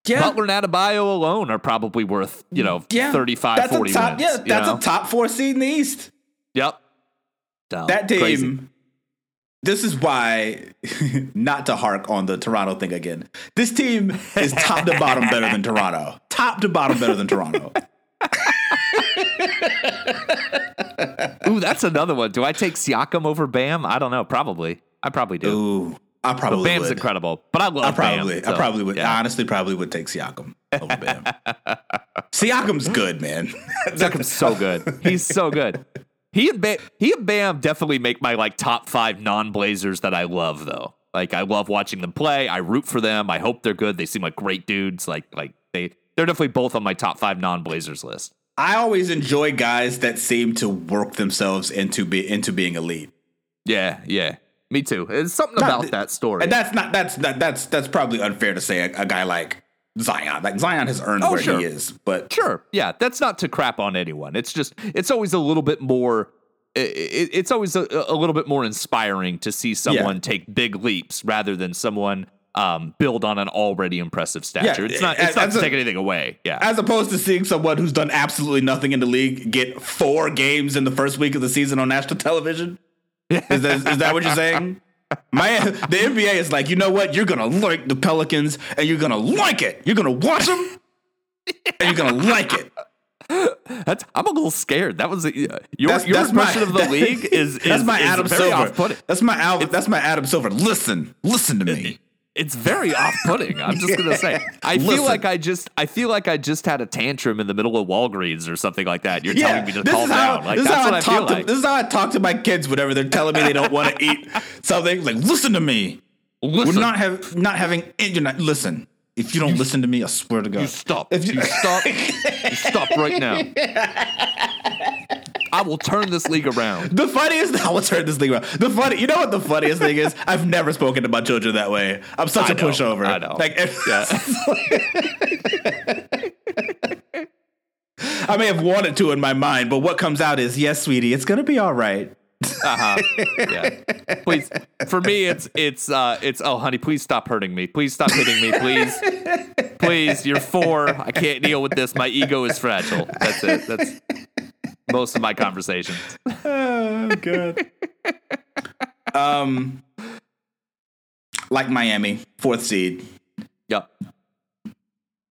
yeah, Butler and Adebayo alone are probably worth you know yeah. 35, that's 40 top, wins. Yeah, you that's know? a top four seed in the East. Yep. That team. Crazy. This is why, not to hark on the Toronto thing again. This team is top to bottom better than Toronto. Top to bottom better than Toronto. Ooh, that's another one. Do I take Siakam over Bam? I don't know. Probably. I probably do. Ooh, I but probably Bam's would. incredible. But I love I probably, Bam. I probably would. yeah. I honestly probably would take Siakam over Bam. Siakam's good, man. Siakam's so good. He's so good. He and Bam, he and Bam definitely make my like top five non-Blazers that I love though. Like I love watching them play. I root for them. I hope they're good. They seem like great dudes. Like like they they're definitely both on my top five non-Blazers list. I always enjoy guys that seem to work themselves into be into being elite. Yeah, yeah. Me too. It's something Not about th- that story. And that's not that's not, that's that's probably unfair to say a, a guy like Zion. Like Zion has earned Oh, where sure. he is, but Sure. Yeah, that's not to crap on anyone. It's just it's always a little bit more i- i- it's always a, a little bit more inspiring to see someone take big leaps rather than someone um, build on an already impressive stature. it's not it's not to a- take anything away. Yeah. as opposed to seeing someone who's done absolutely nothing in the league get four games in the first week of the season on national television. Is that, is that what you're saying? My the NBA is like, you know what? You're gonna like the Pelicans, and you're gonna like it. You're gonna watch them, and you're gonna like it. That's I'm a little scared. That was a, your That's, your that's my of the that- league is, is that's my is Adam Silver. That's my That's my Adam Silver. Listen, listen to me. It's very off-putting. I'm just gonna say. I feel like I just I feel like I just had a tantrum in the middle of Walgreens or something like that. You're telling me to calm how, down. Like this is that's how what I I feel talk to like. this is how I talk to my kids whenever they're telling me they don't want to eat something. Like, listen to me. Listen. We're not have not having. You're listen. If you don't listen to me, I swear to God. You stop. If you, you- stop. You stop right now. I will turn this league around. The funniest, I will turn this thing around. The funny, you know what the funniest thing is? I've never spoken to my children that way. I'm such I a know, pushover. I know. Like, I may have wanted to in my mind, but what comes out is, yes, sweetie, it's gonna be all right. Uh-huh. Yeah. Please. For me, it's it's uh it's oh honey, please stop hurting me. Please stop hitting me. Please. Please. You're four. I can't deal with this. My ego is fragile. That's it. That's most of my conversations. Oh, good. um, like Miami, fourth seed. Yep.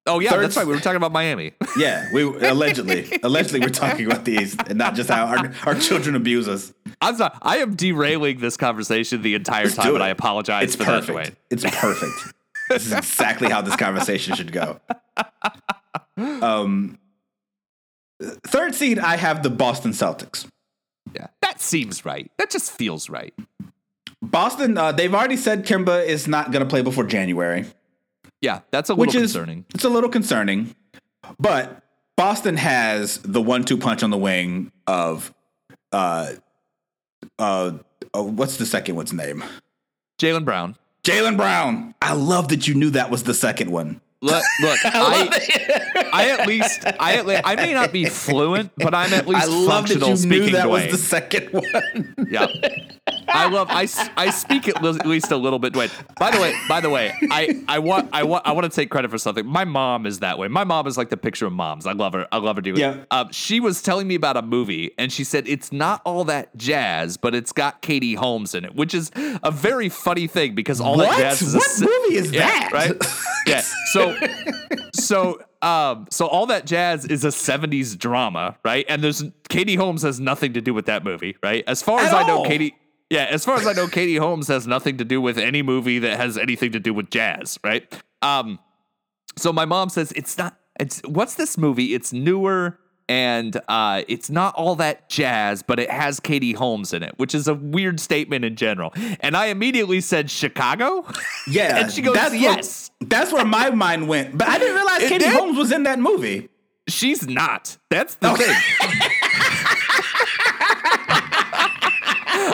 Oh yeah, Third- that's right. We were talking about Miami. Yeah, we allegedly, allegedly, we're talking about the East, and not just how our, our children abuse us. I'm sorry. I am derailing this conversation the entire Let's time, and. I apologize It's for that, perfect. It's perfect. this is exactly how this conversation should go. Um, third seed, I have the Boston Celtics. Yeah. That, seems right. That just feels right. Boston, uh, they've already said Kemba is not going to play before January, Yeah, that's a little which is concerning. it's a little concerning. But Boston has the one-two punch on the wing of, uh, uh, uh what's the second one's name? Jaylen Brown. Jaylen Brown. I love that you knew that was the second one. Look, look I, I at least, I at least, I may not be fluent, but I'm at least I love that you speaking knew that Dwayne. was the second one. Yeah. I love I, I speak at least a little bit Dwayne. By the way, by the way, I, I want I want I want to take credit for something. My mom is that way. My mom is like the picture of moms. I love her. I love her doing. Yeah. Um, she was telling me about a movie and she said it's not all that jazz, but it's got Katie Holmes in it, which is a very funny thing because all What? that jazz is a What si- movie is Yeah, that? Right? yeah. So so um so all that jazz is a 70s drama, right? And there's Katie Holmes has nothing to do with that movie, right? As far as At I know. Katie yeah, as far as I know, Katie Holmes has nothing to do with any movie that has anything to do with jazz, right? Um, so my mom says it's not. It's what's this movie? It's newer and uh, it's not all that jazz, but it has Katie Holmes in it, which is a weird statement in general. And I immediately said Chicago. Yeah, And she goes, that's "Yes." Where, that's where my mind went, but I didn't realize It Katie did? Holmes was in that movie. She's not. That's the thing.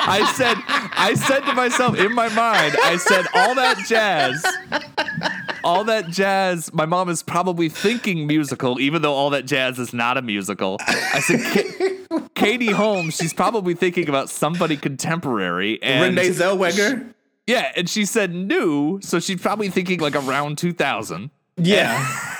I said, I said to myself in my mind, I said, all that jazz, all that jazz. My mom is probably thinking musical, even though all that jazz is not a musical. I said, Ka- Katie Holmes, she's probably thinking about somebody contemporary. And Renee Zellweger. yeah, and she said new, so she's probably thinking like around 2000. Yeah,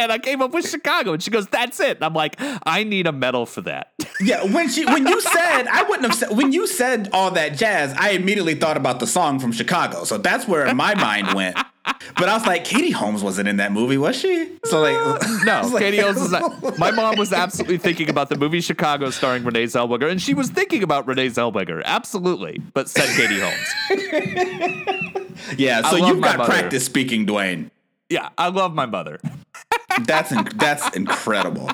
And I came up with Chicago, and she goes, "That's it." And I'm like, "I need a medal for that." yeah. When she, when you said, I wouldn't have said. When you said all that jazz, I immediately thought about the song from Chicago. So that's where my mind went. But I was like, Katie Holmes wasn't in that movie, was she? So like, No, like- Katie Holmes is not. My mom was absolutely thinking about the movie Chicago starring Renee Zellweger, and she was thinking about Renee Zellweger, absolutely, but said Katie Holmes. Yeah, so you've got mother. practice speaking, Dwayne. Yeah, I love my mother. That's in, that's incredible.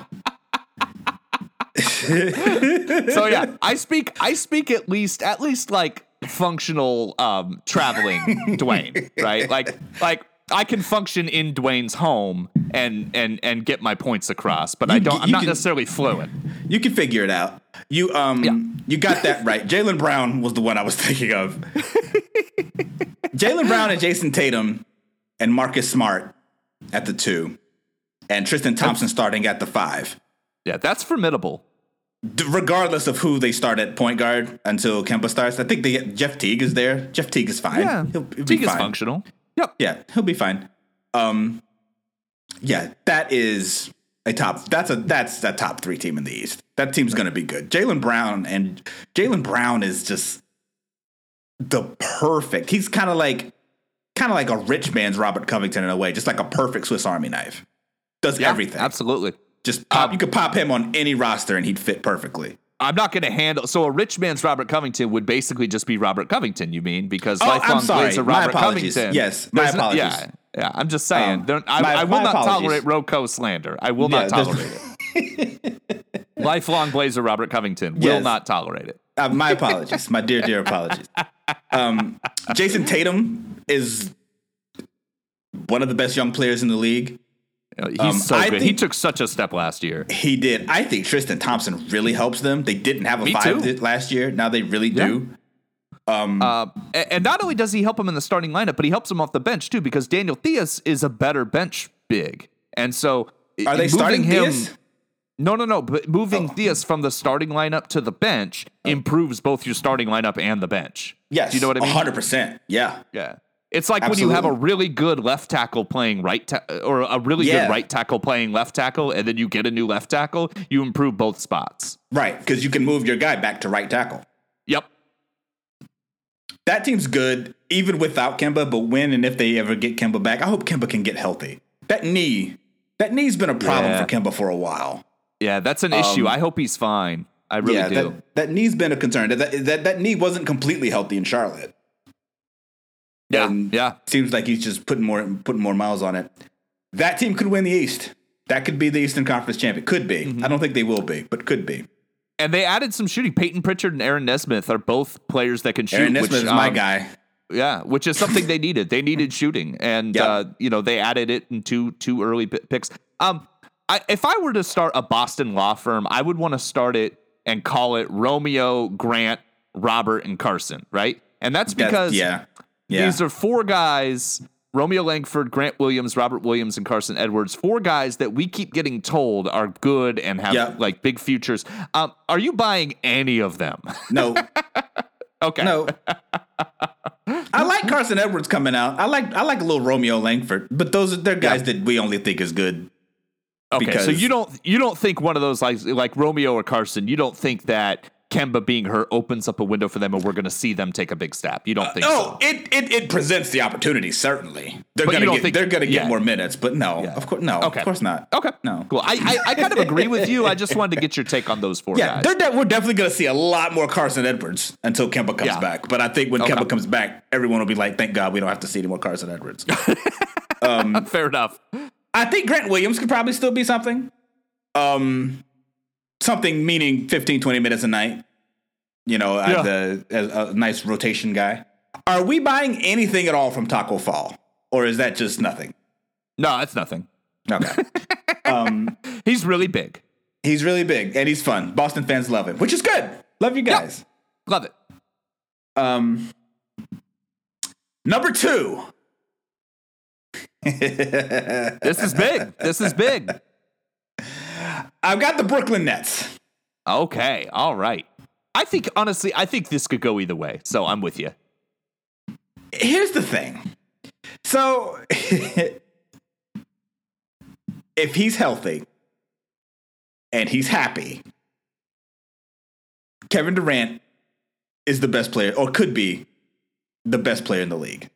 So yeah, I speak. I speak at least at least like functional um traveling Dwayne, right? Like like. I can function in Dwayne's home and and and get my points across, but I don't. I'm not can- necessarily fluent. You can figure it out. You um Yeah. you got that right. Jaylen Brown was the one I was thinking of. Jaylen Brown and Jayson Tatum and Marcus Smart at the two, and Tristan Thompson starting at the five. Yeah, that's formidable. D- regardless of who they start at point guard until Kemba starts, I think they get Jeff Teague is there. Jeff Teague is fine. Yeah, he'll, he'll Teague be is functional. Yep. Yeah, he'll be fine. Um, yeah, that is a top. That's a that's a top three team in the East. That team's going to be good. Jaylen Brown and Jaylen Brown is just the perfect. He's kind of like kind of like a rich man's Robert Covington in a way, just like a perfect Swiss Army knife. Does Yeah, everything. Absolutely. Just pop. Um, you could pop him on any roster and he'd fit perfectly. I'm not going to handle. So a rich man's Robert Covington would basically just be Robert Covington. You mean because Oh, lifelong. Blazer Robert. Covington? Yes, my There's no- apologies. yeah, yeah. I'm just saying. Um, I, my- I will not apologies. tolerate RoCo slander. I will Yeah, not tolerate it. lifelong Blazer Robert Covington will Yes. not tolerate it. Uh, my apologies. my dear, dear apologies. Um, Jayson Tatum is one of the best young players in the league. He's Um, so I good. he took such a step last year. He did. I think Tristan Thompson really helps them. They didn't have a Me five too. last year. Now they really Yeah. do. Um, Uh, and not only does he help him in the starting lineup, but he helps him off the bench too, because Daniel Theis is a better bench big, and so are they starting him? Theis? No, no, no. But moving Oh. Theis from the starting lineup to the bench improves both your starting lineup and the bench. Yes. Do you know what I mean? hundred percent. Yeah. Yeah. It's like when you have a really good left tackle playing right ta- or a really Yeah. good right tackle playing left tackle, and then you get a new left tackle, you improve both spots. Right. Because you can move your guy back to right tackle. Yep. That team's good even without Kemba. But when and if they ever get Kemba back, I hope Kemba can get healthy. That knee, that knee's been a problem Yeah. for Kemba for a while. Yeah, that's an issue. I hope he's fine. I really Um, yeah, do. that, that knee's been a concern. That, that that knee wasn't completely healthy in Charlotte. Yeah, and- yeah. Seems like he's just putting more putting more miles on it. That team could win the East. That could be the Eastern Conference champion. Could be. Mm-hmm. I don't think they will be, but could be. And they added some shooting. Payton Pritchard and Aaron Nesmith are both players that can shoot. Aaron Nesmith which, is my um, guy. Yeah, which is something they needed. They needed shooting, and Yep. uh, you know they added it in two two early pi- picks. Um, I, if I were to start a Boston law firm, I would want to start it and call it Romeo, Grant, Robert, and Carsen, right? And that's That's- because yeah, yeah. these are four guys Romeo Langford, Grant Williams, Robert Williams, and Carsen Edwards. Four guys that we keep getting told are good and have Yep. like big futures. Um, are you buying any of them? no, okay. no. I like Carsen Edwards coming out. I like I like a little Romeo Langford, but those are they're guys that we only think is good. Okay. so you don't you don't think one of those like like Romeo or Carsen, you don't think that Kemba being hurt opens up a window for them and we're going to see them take a big step. You don't think Oh, so? it, it it presents the opportunity. Certainly, they're gonna get think- they're gonna get yeah. more minutes, but no, Yeah. of course no, Okay. of course not. Okay. no. Cool. I, I I kind of agree with you. I just wanted to get your take on those four Yeah, guys. they're de- we're definitely going to see a lot more Carsen Edwards until Kemba comes Yeah. back. But I think when Okay. Kemba comes back, everyone will be like, "Thank God we don't have to see any more Carsen Edwards." Fair enough. I think Grant Williams could probably still be something. Um, something meaning 15, 20 minutes a night. You know, as, a, as a nice rotation guy. Are we buying anything at all from Tacko Fall, or is that just nothing? No, it's nothing. Okay. um, He's really big. he's really big and he's fun. Boston fans love him, which is good. Love you guys. Love it. Um, number two. This is big. This is big. I've got the Brooklyn Nets. Okay. All right. I think honestly, I think this could go either way. So I'm with you. Here's the thing. So, if he's healthy and he's happy, Kevin Durant is the best player, or could be the best player in the league.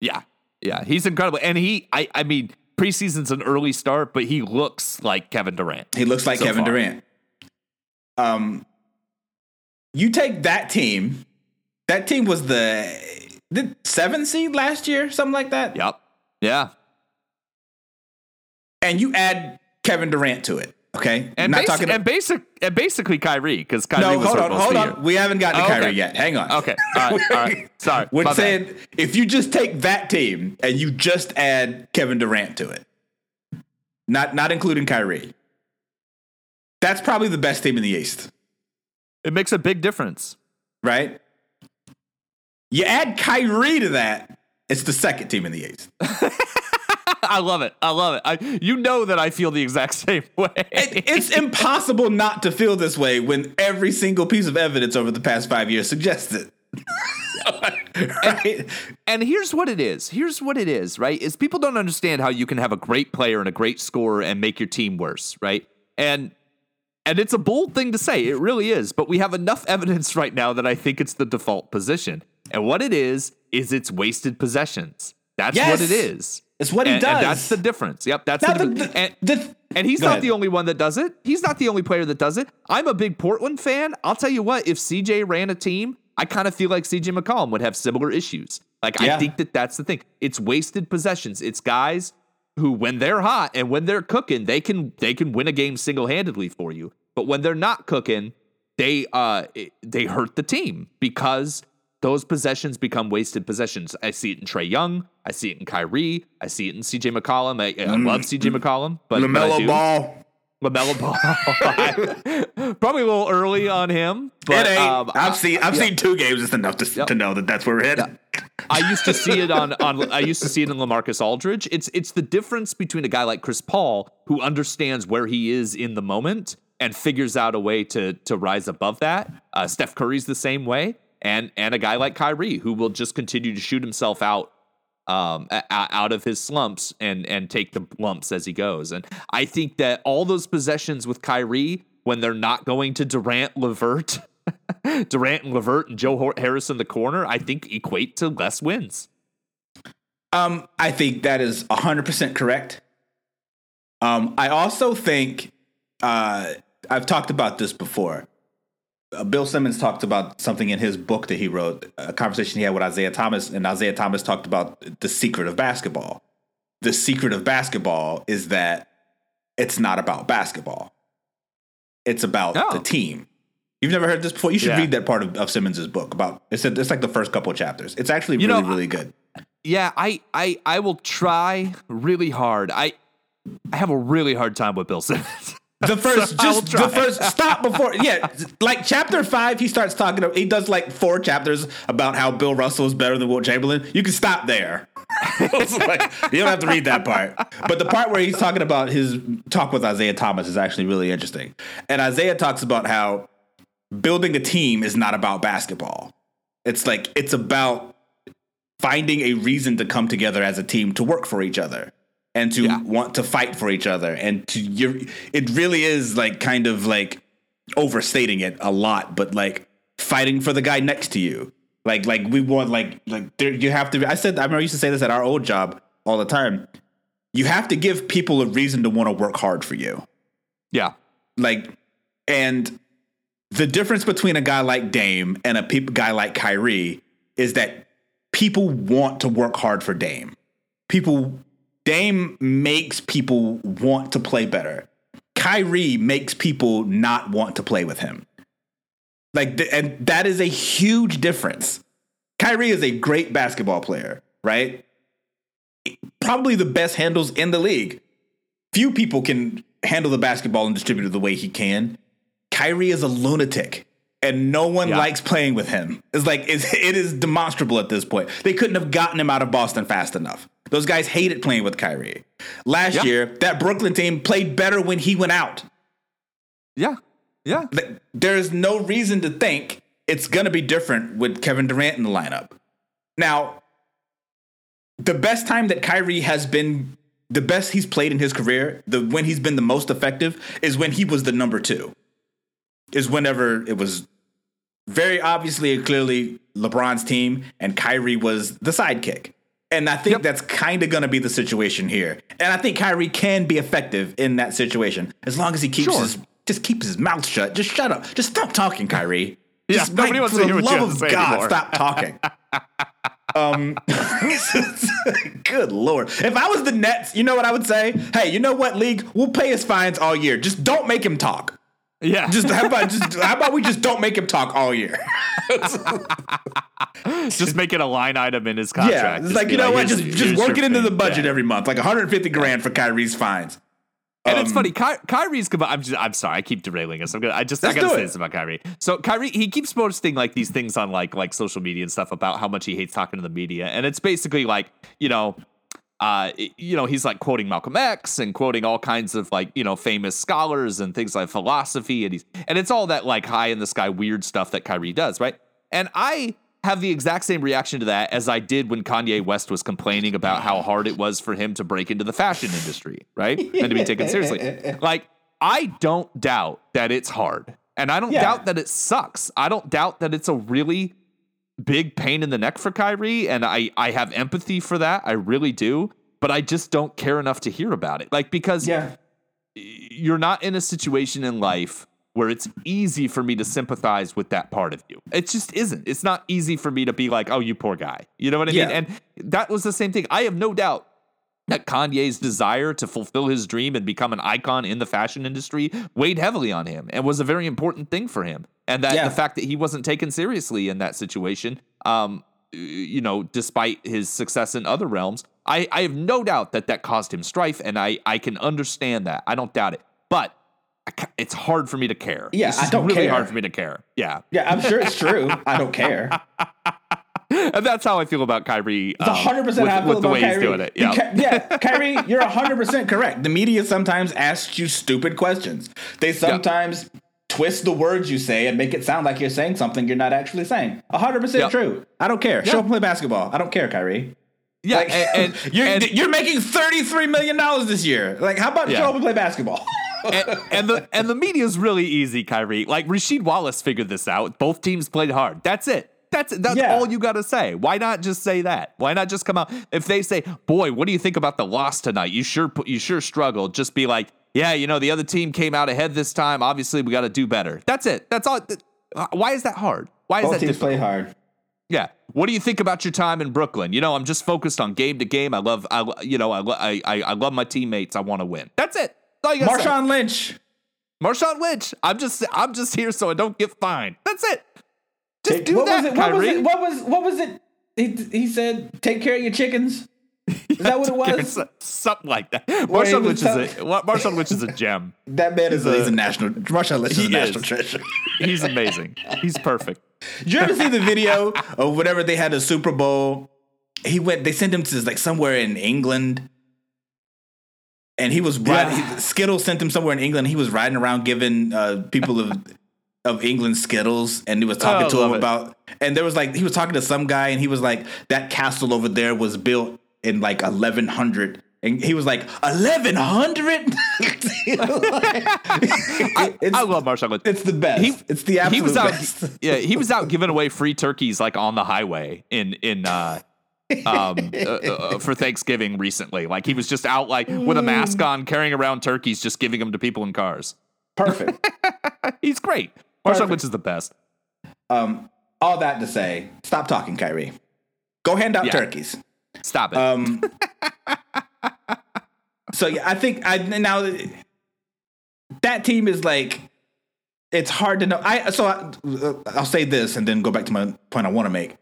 Yeah. Yeah. He's incredible. And he I I mean, preseason's an early start, but he looks like Kevin Durant. He looks like So Kevin far. Durant. Um, you take that team. That team was the the seven seed last year, something like that. Yep. Yeah. And you add Kevin Durant to it. Okay, And, not basi- talking. and basic and basically Kyrie, because Kyrie no, was hold on, hold on. We haven't gotten to Oh, Kyrie yet. Hang on. Okay. All right. All right. Sorry. We're My bad. saying if you just take that team and you just add Kevin Durant to it, not not including Kyrie, that's probably the best team in the East, it makes a big difference. right? You add Kyrie to that, it's the second team in the East. I love it. I love it. I, you know that I feel the exact same way. It- it's impossible not to feel this way when every single piece of evidence over the past five years suggests it. right? And here's what it is. Here's what it is, right? Is people don't understand how you can have a great player and a great scorer and make your team worse, right? And and it's a bold thing to say. It really is, but we have enough evidence right now that I think it's the default position. And what it is is it's wasted possessions. That's what it is. It's what he does. And that's the difference. Yep, that's Now, the, the- and, the- and he's not ahead. the only one that does it. He's not the only player that does it. I'm a big Portland fan. I'll tell you what, if CJ ran a team, I kind of feel like CJ McCollum would have similar issues. Like, Yeah. I think that that's the thing. It's wasted possessions. It's guys who, when they're hot and when they're cooking, they can they can win a game single handedly for you. But when they're not cooking, they uh they hurt the team because those possessions become wasted possessions. I see it in Trae Young. I see it in Kyrie. I see it in CJ McCollum. I, I love CJ McCollum, but but I do. LaMelo Ball. LaMelo Ball. Probably a little early on him, but it ain't. um, I've seen I've seen two games. It's enough to, to know that that's where we're headed. I used to see it on on I used to see it in Lamarcus Aldridge. It's it's the difference between a guy like Chris Paul who understands where he is in the moment and figures out a way to to rise above that. Uh, Steph Curry's the same way, and and a guy like Kyrie who will just continue to shoot himself out um out of his slumps and and take the lumps as he goes. And I think that all those possessions with Kyrie when they're not going to Durant, Levert, Durant and Levert and Joe Harris in the corner, I think equate to less wins. Um, I think that is 100% correct. Um, I also think uh, I've talked about this before. Uh, Bill Simmons talked about something in his book that he wrote, a conversation he had with Isiah Thomas, and Isiah Thomas talked about the secret of basketball. The secret of basketball is that it's not about basketball. It's about Oh. the team. You've never heard this before. You should Yeah. read that part of, of Simmons's book about. It's a, it's like the first couple of chapters. It's actually You really know, really good. Yeah, I, I, I will try really hard. I, I have a really hard time with Bill Simmons. The first, will just the first stop before, yeah, like chapter five. He starts talking. He does like four chapters about how Bill Russell is better than Wilt Chamberlain. You can stop there. Like, you don't have to read that part. But the part where he's talking about his talk with Isiah Thomas is actually really interesting. And Isiah talks about how building a team is not about basketball. It's like it's about finding a reason to come together as a team to work for each other and to Yeah. want to fight for each other. And to you it really is like kind of like overstating it a lot but like fighting for the guy next to you. Like like we want like like there, you have to be, i said i remember I used to say this at our old job all the time. You have to give people a reason to want to work hard for you. Yeah, like and the difference between a guy like Dame and a peop guy like Kyrie is that people want to work hard for Dame. People Dame makes people want to play better. Kyrie makes people not want to play with him. Like th- and that is a huge difference. Kyrie is a great basketball player, right? Probably the best handles in the league few people can handle the basketball and distribute it the way he can. Kyrie is a lunatic, and no one Yeah. likes playing with him. It's like it's, it is demonstrable at this point. They couldn't have gotten him out of Boston fast enough. Those guys hated playing with Kyrie. Last Yeah. year, that Brooklyn team played better when he went out. yeah, yeah. There is no reason to think it's going to be different with Kevin Durant in the lineup. Now, the best time that Kyrie has been the best he's played in his career, the when he's been the most effective is when he was the number 2. Is whenever it was very obviously and clearly LeBron's team and Kyrie was the sidekick. And I think Yep. that's kind of going to be the situation here. And I think Kyrie can be effective in that situation as long as he keeps Sure. his just keeps his mouth shut. Just shut up. Just stop talking, Kyrie. Yeah, Just, nobody wants to hear what you have of to say God, anymore. stop talking. um, good lord! If I was the Nets, you know what I would say? Hey, you know what, league? We'll pay his fines all year. Just don't make him talk. Yeah, Just how about just how about we just don't make him talk all year? just make it a line item in his yeah, contract. it's Just like you know what? Just just work it into the budget Yeah. every month, like 150 grand for Kyrie's fines. And it's Um, funny, Ky- Kyrie's. I'm just, I'm sorry, I keep derailing us. I'm gonna, I just, I gotta say it. this about Kyrie. So Kyrie, he keeps posting like these things on like, like social media and stuff about how much he hates talking to the media, and it's basically like, you know, uh, you know, he's like quoting Malcolm X and quoting all kinds of like, you know, famous scholars and things like philosophy, and he's, and it's all that like high in the sky weird stuff that Kyrie does, right? And I have the exact same reaction to that as I did when Kanye West was complaining about how hard it was for him to break into the fashion industry, right? And to be taken seriously. Like, I don't doubt that it's hard. And I don't Yeah. doubt that it sucks. I don't doubt that it's a really big pain in the neck for Kyrie. And I, I have empathy for that. I really do. But I just don't care enough to hear about it. Like, because Yeah, you're not in a situation in life where it's easy for me to sympathize with that part of you. It just isn't. It's not easy for me to be like, oh, you poor guy. You know what I Yeah. mean? And that was the same thing. I have no doubt that Kanye's desire to fulfill his dream and become an icon in the fashion industry weighed heavily on him and was a very important thing for him. And that Yeah. the fact that he wasn't taken seriously in that situation, um, you know, despite his success in other realms, I, I have no doubt that that caused him strife, and I, I can understand that. I don't doubt it. But I it's hard for me to care. Yeah, it's I don't really care. hard for me to care. Yeah, yeah. I'm sure it's true. I don't care. and that's how I feel about Kyrie. It's hundred percent with, how I feel with the way Kyrie. he's doing it. Yeah, yeah, Kyrie, you're hundred percent correct. The media sometimes asks you stupid questions. They sometimes twist the words you say and make it sound like you're saying something you're not actually saying. hundred percent Yeah. true. I don't care. Show up and play basketball. I don't care, Kyrie. yeah, Like, and, and, you're and- you're making thirty three million dollars this year. Like, how about Yeah. show up and play basketball? and, and the and the media's really easy, Kyrie. Like Rasheed Wallace figured this out. Both teams played hard. That's it. That's it. That's Yeah. all you got to say. Why not just say that? Why not just come out if they say, "Boy, what do you think about the loss tonight? You sure you sure struggled." Just be like, "Yeah, you know, the other team came out ahead this time. Obviously, we got to do better." That's it. That's all. Why is that hard? Why is Both that teams difficult? play hard. Yeah. What do you think about your time in Brooklyn? You know, I'm just focused on game to game. I love, I, you know, I, I, I, I love my teammates. I want to win. That's it. That's all you gotta say. Marshawn Lynch. Marshawn Lynch. I'm just I'm just here so I don't get fined. That's it. Just do what that, was it? What was Kyrie. it? What was what was it? He, he said, "Take care of your chickens." Is that what it was? Something like that. Marshawn Lynch is a Marshawn Lynch is a gem. That man is a, a- he's a national. Marshawn Lynch is a national is. treasure. He's amazing. He's perfect. Did you ever see the video of whenever they had a Super Bowl? He went. They sent him to like somewhere in England, and he was riding. Yeah. Skittles sent him somewhere in England. He was riding around giving uh, people of of England Skittles, and he was talking Oh, to him it. about. And there was like he was talking to some guy, and he was like, "That castle over there was built in like 1100." And he was like, 1100? it's, I love Marshawn Lynch. it's the best. He- it's the absolute he was out. best. Yeah, he was out giving away free turkeys like on the highway in in uh, um uh, uh, for Thanksgiving recently. Like he was just out like with a mask on, carrying around turkeys, just giving them to people in cars. Perfect. He's great. Marshawn Lynch is the best. Um, all that to say, stop talking, Kyrie. Go hand out Yeah. turkeys. Stop it. Um, so yeah, I think I now that team is like it's hard to know. I so I, I'll say this and then go back to my point I want to make.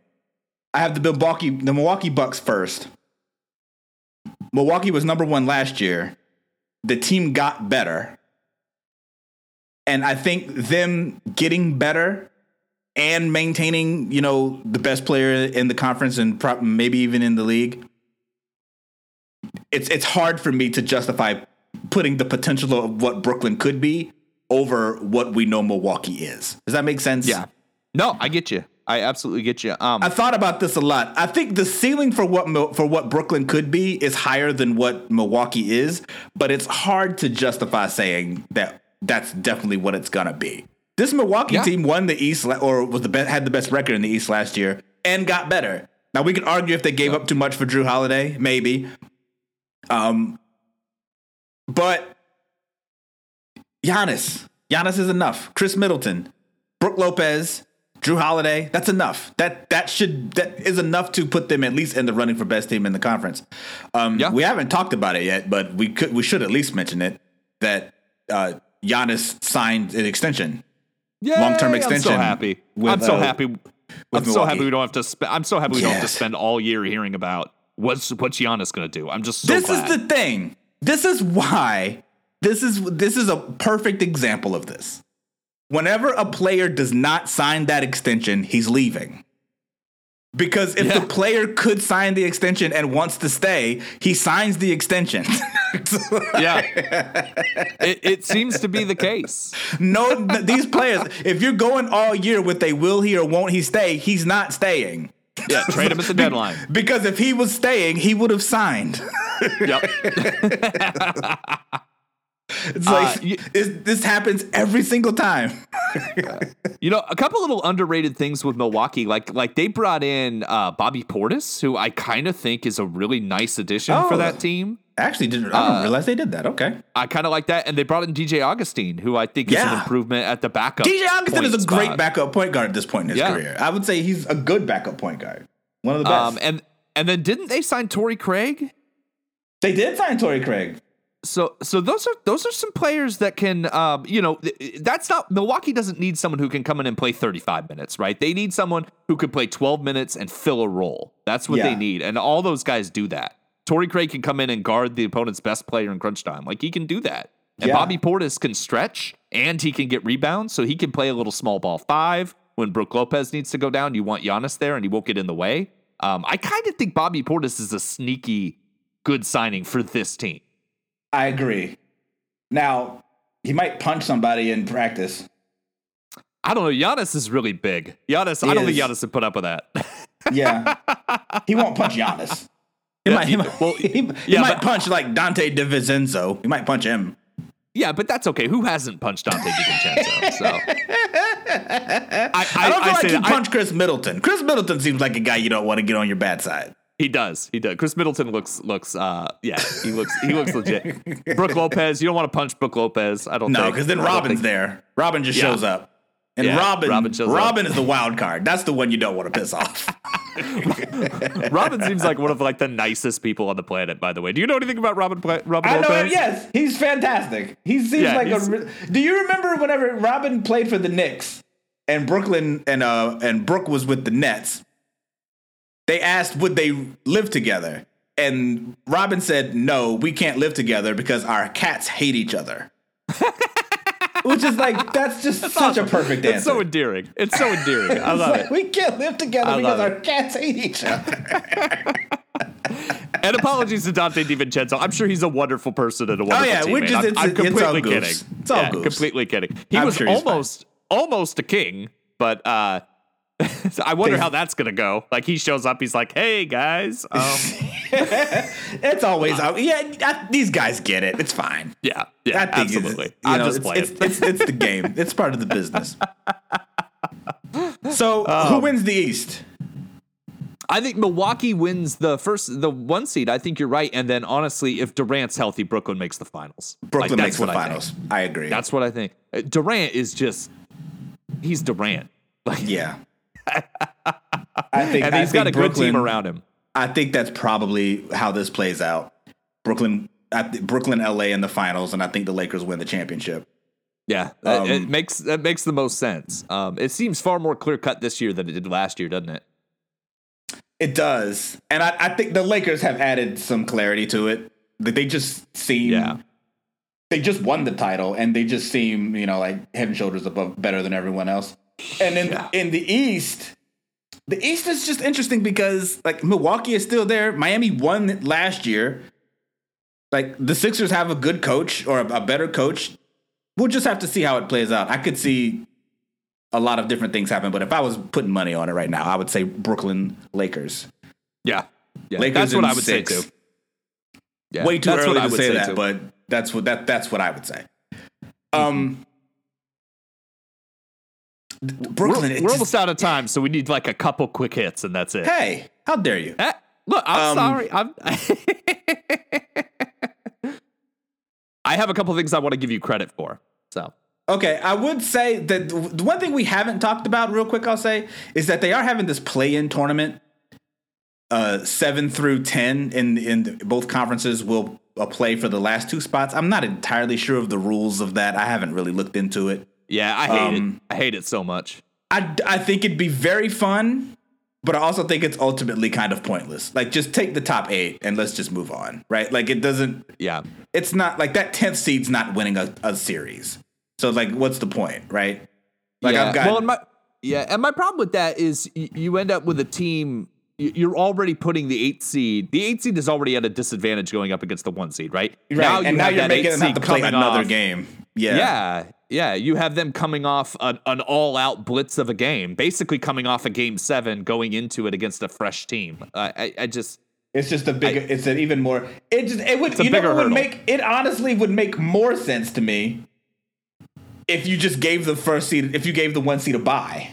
I have the Milwaukee the Milwaukee Bucks first. Milwaukee was number one last year. The team got better. And I think them getting better and maintaining, you know, the best player in the conference and pro- maybe even in the league, it's it's hard for me to justify putting the potential of what Brooklyn could be over what we know Milwaukee is. Does that make sense? yeah. No, I get you. I absolutely get you. Um, I thought about this a lot. I think the ceiling for what for what Brooklyn could be is higher than what Milwaukee is, but it's hard to justify saying that that's definitely what it's gonna be. This Milwaukee Yeah. team won the East or was the best, had the best record in the East last year and got better. Now we could argue if they gave up too much for Jrue Holiday, maybe. Um, but Giannis, Giannis is enough. Khris Middleton, Brook Lopez, Jrue Holiday, that's enough. That that should that is enough to put them at least in the running for best team in the conference. Um, Yeah. We haven't talked about it yet, but we could we should at least mention it that uh, Giannis signed an extension. Yay, long-term extension. I'm so happy. with, I'm so uh, happy. I'm so happy we don't have to. Spe- I'm so happy we don't have to spend all year hearing about what's what's Giannis going to do. I'm just so this glad. is the thing. This is why this is this is a perfect example of this. Whenever a player does not sign that extension, he's leaving. Because if Yeah. the player could sign the extension and wants to stay, he signs the extension. yeah. it, it seems to be the case. no, these players, if you're going all year with a will he or won't he stay, he's not staying. Yeah, trade him at the deadline. Because if he was staying, he would have signed. Yep. It's like Uh, you- it's- this happens every single time. You know, a couple little underrated things with Milwaukee, like like they brought in uh, Bobby Portis, who I kind of think is a really nice addition for Oh. that team. Actually, didn't I didn't realize they did that. Okay. I kind of like that, and they brought in DJ Augustin, who I think is an improvement at the backup. DJ Augustin is a great backup point guard at this point in his Yeah. career. I would say he's a good backup point guard. One of the best. Um, and and then didn't they sign Torrey Craig? they did sign Torrey Craig. So so those are those are some players that can um you know that's not Milwaukee doesn't need someone who can come in and play 35 minutes, right? They need someone who can play 12 minutes and fill a role. That's what they need. And all those guys do that. Torrey Craig can come in and guard the opponent's best player in crunch time. Like he can do that. And Yeah. Bobby Portis can stretch and he can get rebounds, so he can play a little small ball five. When Brook Lopez needs to go down, you want Giannis there and he won't get in the way. Um, I kind of think Bobby Portis is a sneaky good signing for this team. I agree. Now he might punch somebody in practice. I don't know. Giannis is really big. Giannis, He I don't think is. Giannis would put up with that. Yeah, he won't punch Giannis. He Yeah, might, he might, well, he, he yeah, might but- punch like Donte DiVincenzo. He might punch him. yeah, but that's okay. Who hasn't punched Donte DiVincenzo? So I, I, I don't feel I like I- punch Khris Middleton. Khris Middleton seems like a guy you don't want to get on your bad side. He does. He does. Khris Middleton looks looks. uh Yeah, he looks. He looks legit. Brook Lopez. You don't want to punch Brook Lopez. I don't. No, because then Robin's think- there. Robin just Yeah. shows up. And Yeah, Robin, Robin Robin, up. is the wild card. That's the one you don't want to piss off. Robin seems like one of like the nicest people on the planet. By the way, do you know anything about Robin? Pla- Robin I know him. Yes, he's fantastic. He seems Yeah, like a. Do you remember whenever Robin played for the Knicks and Brooklyn and uh and Brook was with the Nets? They asked would they live together, and Robin said no, we can't live together because our cats hate each other. Which is like that's just such a perfect answer. It's so endearing. It's so endearing. I love like, it. We can't live together because love our cats hate each other. And apologies to Donte DiVincenzo. I'm sure he's a wonderful person and a wonderful Oh, yeah, we're teammate. just- I'm, it's- I'm it's completely goofs. kidding. It's all yeah, goofs. completely kidding. He I'm was sure almost almost a king, but uh so I wonder They- how that's gonna go. Like he shows up, he's like, "Hey guys, um, It's always out. Yeah, I- these guys get it. It's fine. yeah, yeah, think absolutely." you I'm know, just it's, playing. It's, it's, it's the game. It's part of the business. So, Um, who wins the East? I think Milwaukee wins the first, the one seed. I think you're right. And then honestly, if Durant's healthy, Brooklyn makes the finals. Brooklyn that's makes the I think. finals. I, agree. That's what I think. Uh, Durant is just, he's Durant. Like, yeah. I think, and I he's got a think good team around him. I think that's probably how this plays out. Brooklyn, th- Brooklyn, LA in the finals, and I think the Lakers win the championship. Yeah, uh, it Um, makes that makes the most sense. Um, it seems far more clear cut this year than it did last year, doesn't it? It does, and I, I think the Lakers have added some clarity to it. That they just seem, Yeah. they just won the title, and they just seem, you know, like head and shoulders above, better than everyone else. And in Yeah. in the East, the East is just interesting because like Milwaukee is still there. Miami won last year. Like the Sixers have a good coach or a, a better coach. We'll just have to see how it plays out. I could see a lot of different things happen, but if I was putting money on it right now, I would say Brooklyn Lakers. Yeah, yeah. Lakers that's what I would six. say too. Yeah, Way too that's early what I to would say, that, too. but that's what that that's what I would say. Um, Brooklyn. we're, we're just- almost out of time, so we need like a couple quick hits, and that's it. hey, how dare you? Eh, look, I'm Um, sorry. I'm. I have a couple things I want to give you credit for. So Okay, I would say that the one thing we haven't talked about, real quick, I'll say, is that they are having this play-in tournament. Uh, seven through ten in in both conferences will uh, play for the last two spots. I'm not entirely sure of the rules of that. I haven't really looked into it. Yeah, I hate Um, it. I hate it so much. I I think it'd be very fun, but I also think it's ultimately kind of pointless. Like, just take the top eight and let's just move on, right? Like, it doesn't. Yeah, It's not like that tenth seed's not winning a, a series. So like, what's the point, right? Like, yeah. I've got well, and my yeah, and my problem with that is y- you end up with a team. You're already putting the eight seed. The eight seed is already at a disadvantage going up against the one seed, right? Right, and now you're making them have to play another off- game. Yeah. Yeah, yeah. You have them coming off an, an all-out blitz of a game, basically coming off a game seven, going into it against a fresh team. Uh, I, I just It's just a bigger. it's an even more. It just it would you know what would hurdle. make it honestly would make more sense to me if you just gave the first seed if you gave the one seed a buy.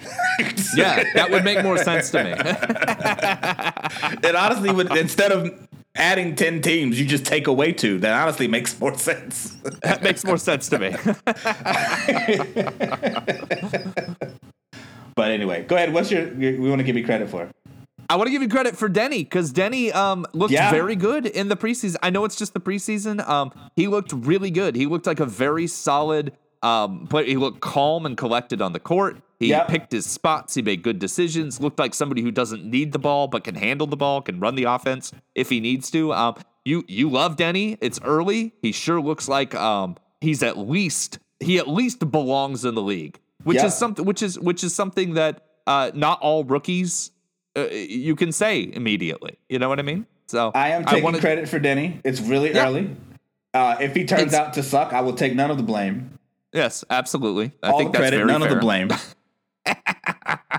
yeah, that would make more sense to me. it honestly would instead of adding ten teams, you just take away two. That honestly makes more sense. that makes more sense to me. But anyway, go ahead. What's your? We want to give you credit for. I want to give you credit for Deni because Deni um, looked Yeah. very good in the preseason. I know it's just the preseason. Um, he looked really good. He looked like a very solid um, player. He looked calm and collected on the court. He Yep. picked his spots. He made good decisions. Looked like somebody who doesn't need the ball but can handle the ball, can run the offense if he needs to. Um, you you love Deni. It's early. He sure looks like um, he's at least he at least belongs in the league, which Yep. is something which is which is something that uh, not all rookies uh, you can say immediately. You know what I mean? So I am taking wanted- credit for Deni. It's really Yeah. early. Uh, if he turns It's- out to suck, I will take none of the blame. Yes, absolutely. I All think the that's credit, very none fair. of the blame.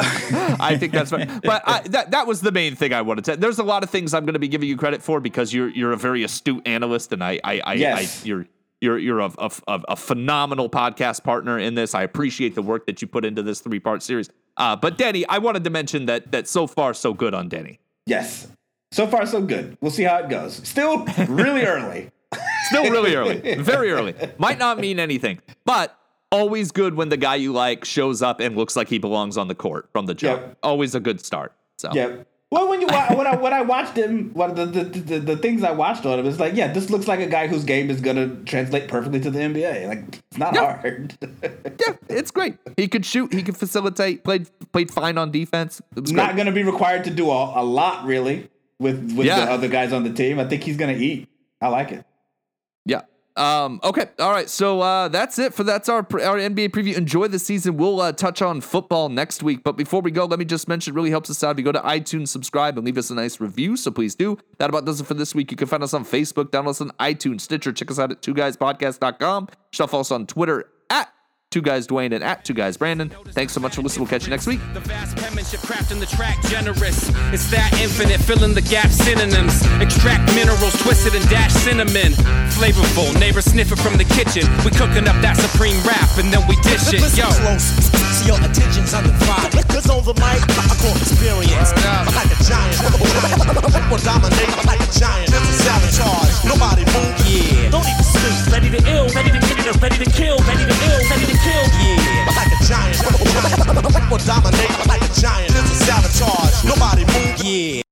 I think that's right. But I, that that was the main thing I wanted to. There's a lot of things I'm going to be giving you credit for because you're you're a very astute analyst, and I I, I, Yes. I you're. You're you're a, a, a phenomenal podcast partner in this. I appreciate the work that you put into this three part series. Uh, but Deni, I wanted to mention that that so far so good on Deni. yes. So far, so good. We'll see how it goes. Still really early. Still really early, very early. Might not mean anything, but always good when the guy you like shows up and looks like he belongs on the court from the jump. Yep. Always a good start. So yeah. Well, when you when I when I watched him, one of the the, the the things I watched on him is like, yeah, this looks like a guy whose game is gonna translate perfectly to the NBA. Like, it's not Yeah. hard. yeah, it's great. He could shoot. He could facilitate. Played played fine on defense. Not great. gonna be required to do a, a lot really with with Yeah. the other guys on the team. I think he's gonna eat. I like it. Um, okay. All right. So uh, that's it for that's our our NBA preview. Enjoy the season. We'll uh, touch on football next week. But before we go, let me just mention it really helps us out if you go to iTunes, subscribe, and leave us a nice review. So please do. That about does it for this week. You can find us on Facebook, download us on iTunes, Stitcher. Check us out at two guyspodcast.com. Stuff us on Twitter two guys Dwayne and at two guys Brandon. Thanks so much for listening. We'll catch you next week. The vast penmanship crafting the track generous. It's that infinite, filling the gap synonyms. Extract minerals, twisted and dash cinnamon. Flavorful, neighbors sniff it from the kitchen. We cooking up that supreme rap and then we dish it. Listen Yo your attentions on the prize. Cause on the mic, I call experience. I'm like a giant. Or dominate. I'm like a giant. savage a. Nobody move. Yeah. Don't even sleep. Ready to ill. Ready to get it. Ready to kill. Ready to ill. Ready to kill. Yeah. I'm like a giant. Or dominate. I'm like a giant. It's a sabotage. Nobody move. Yeah.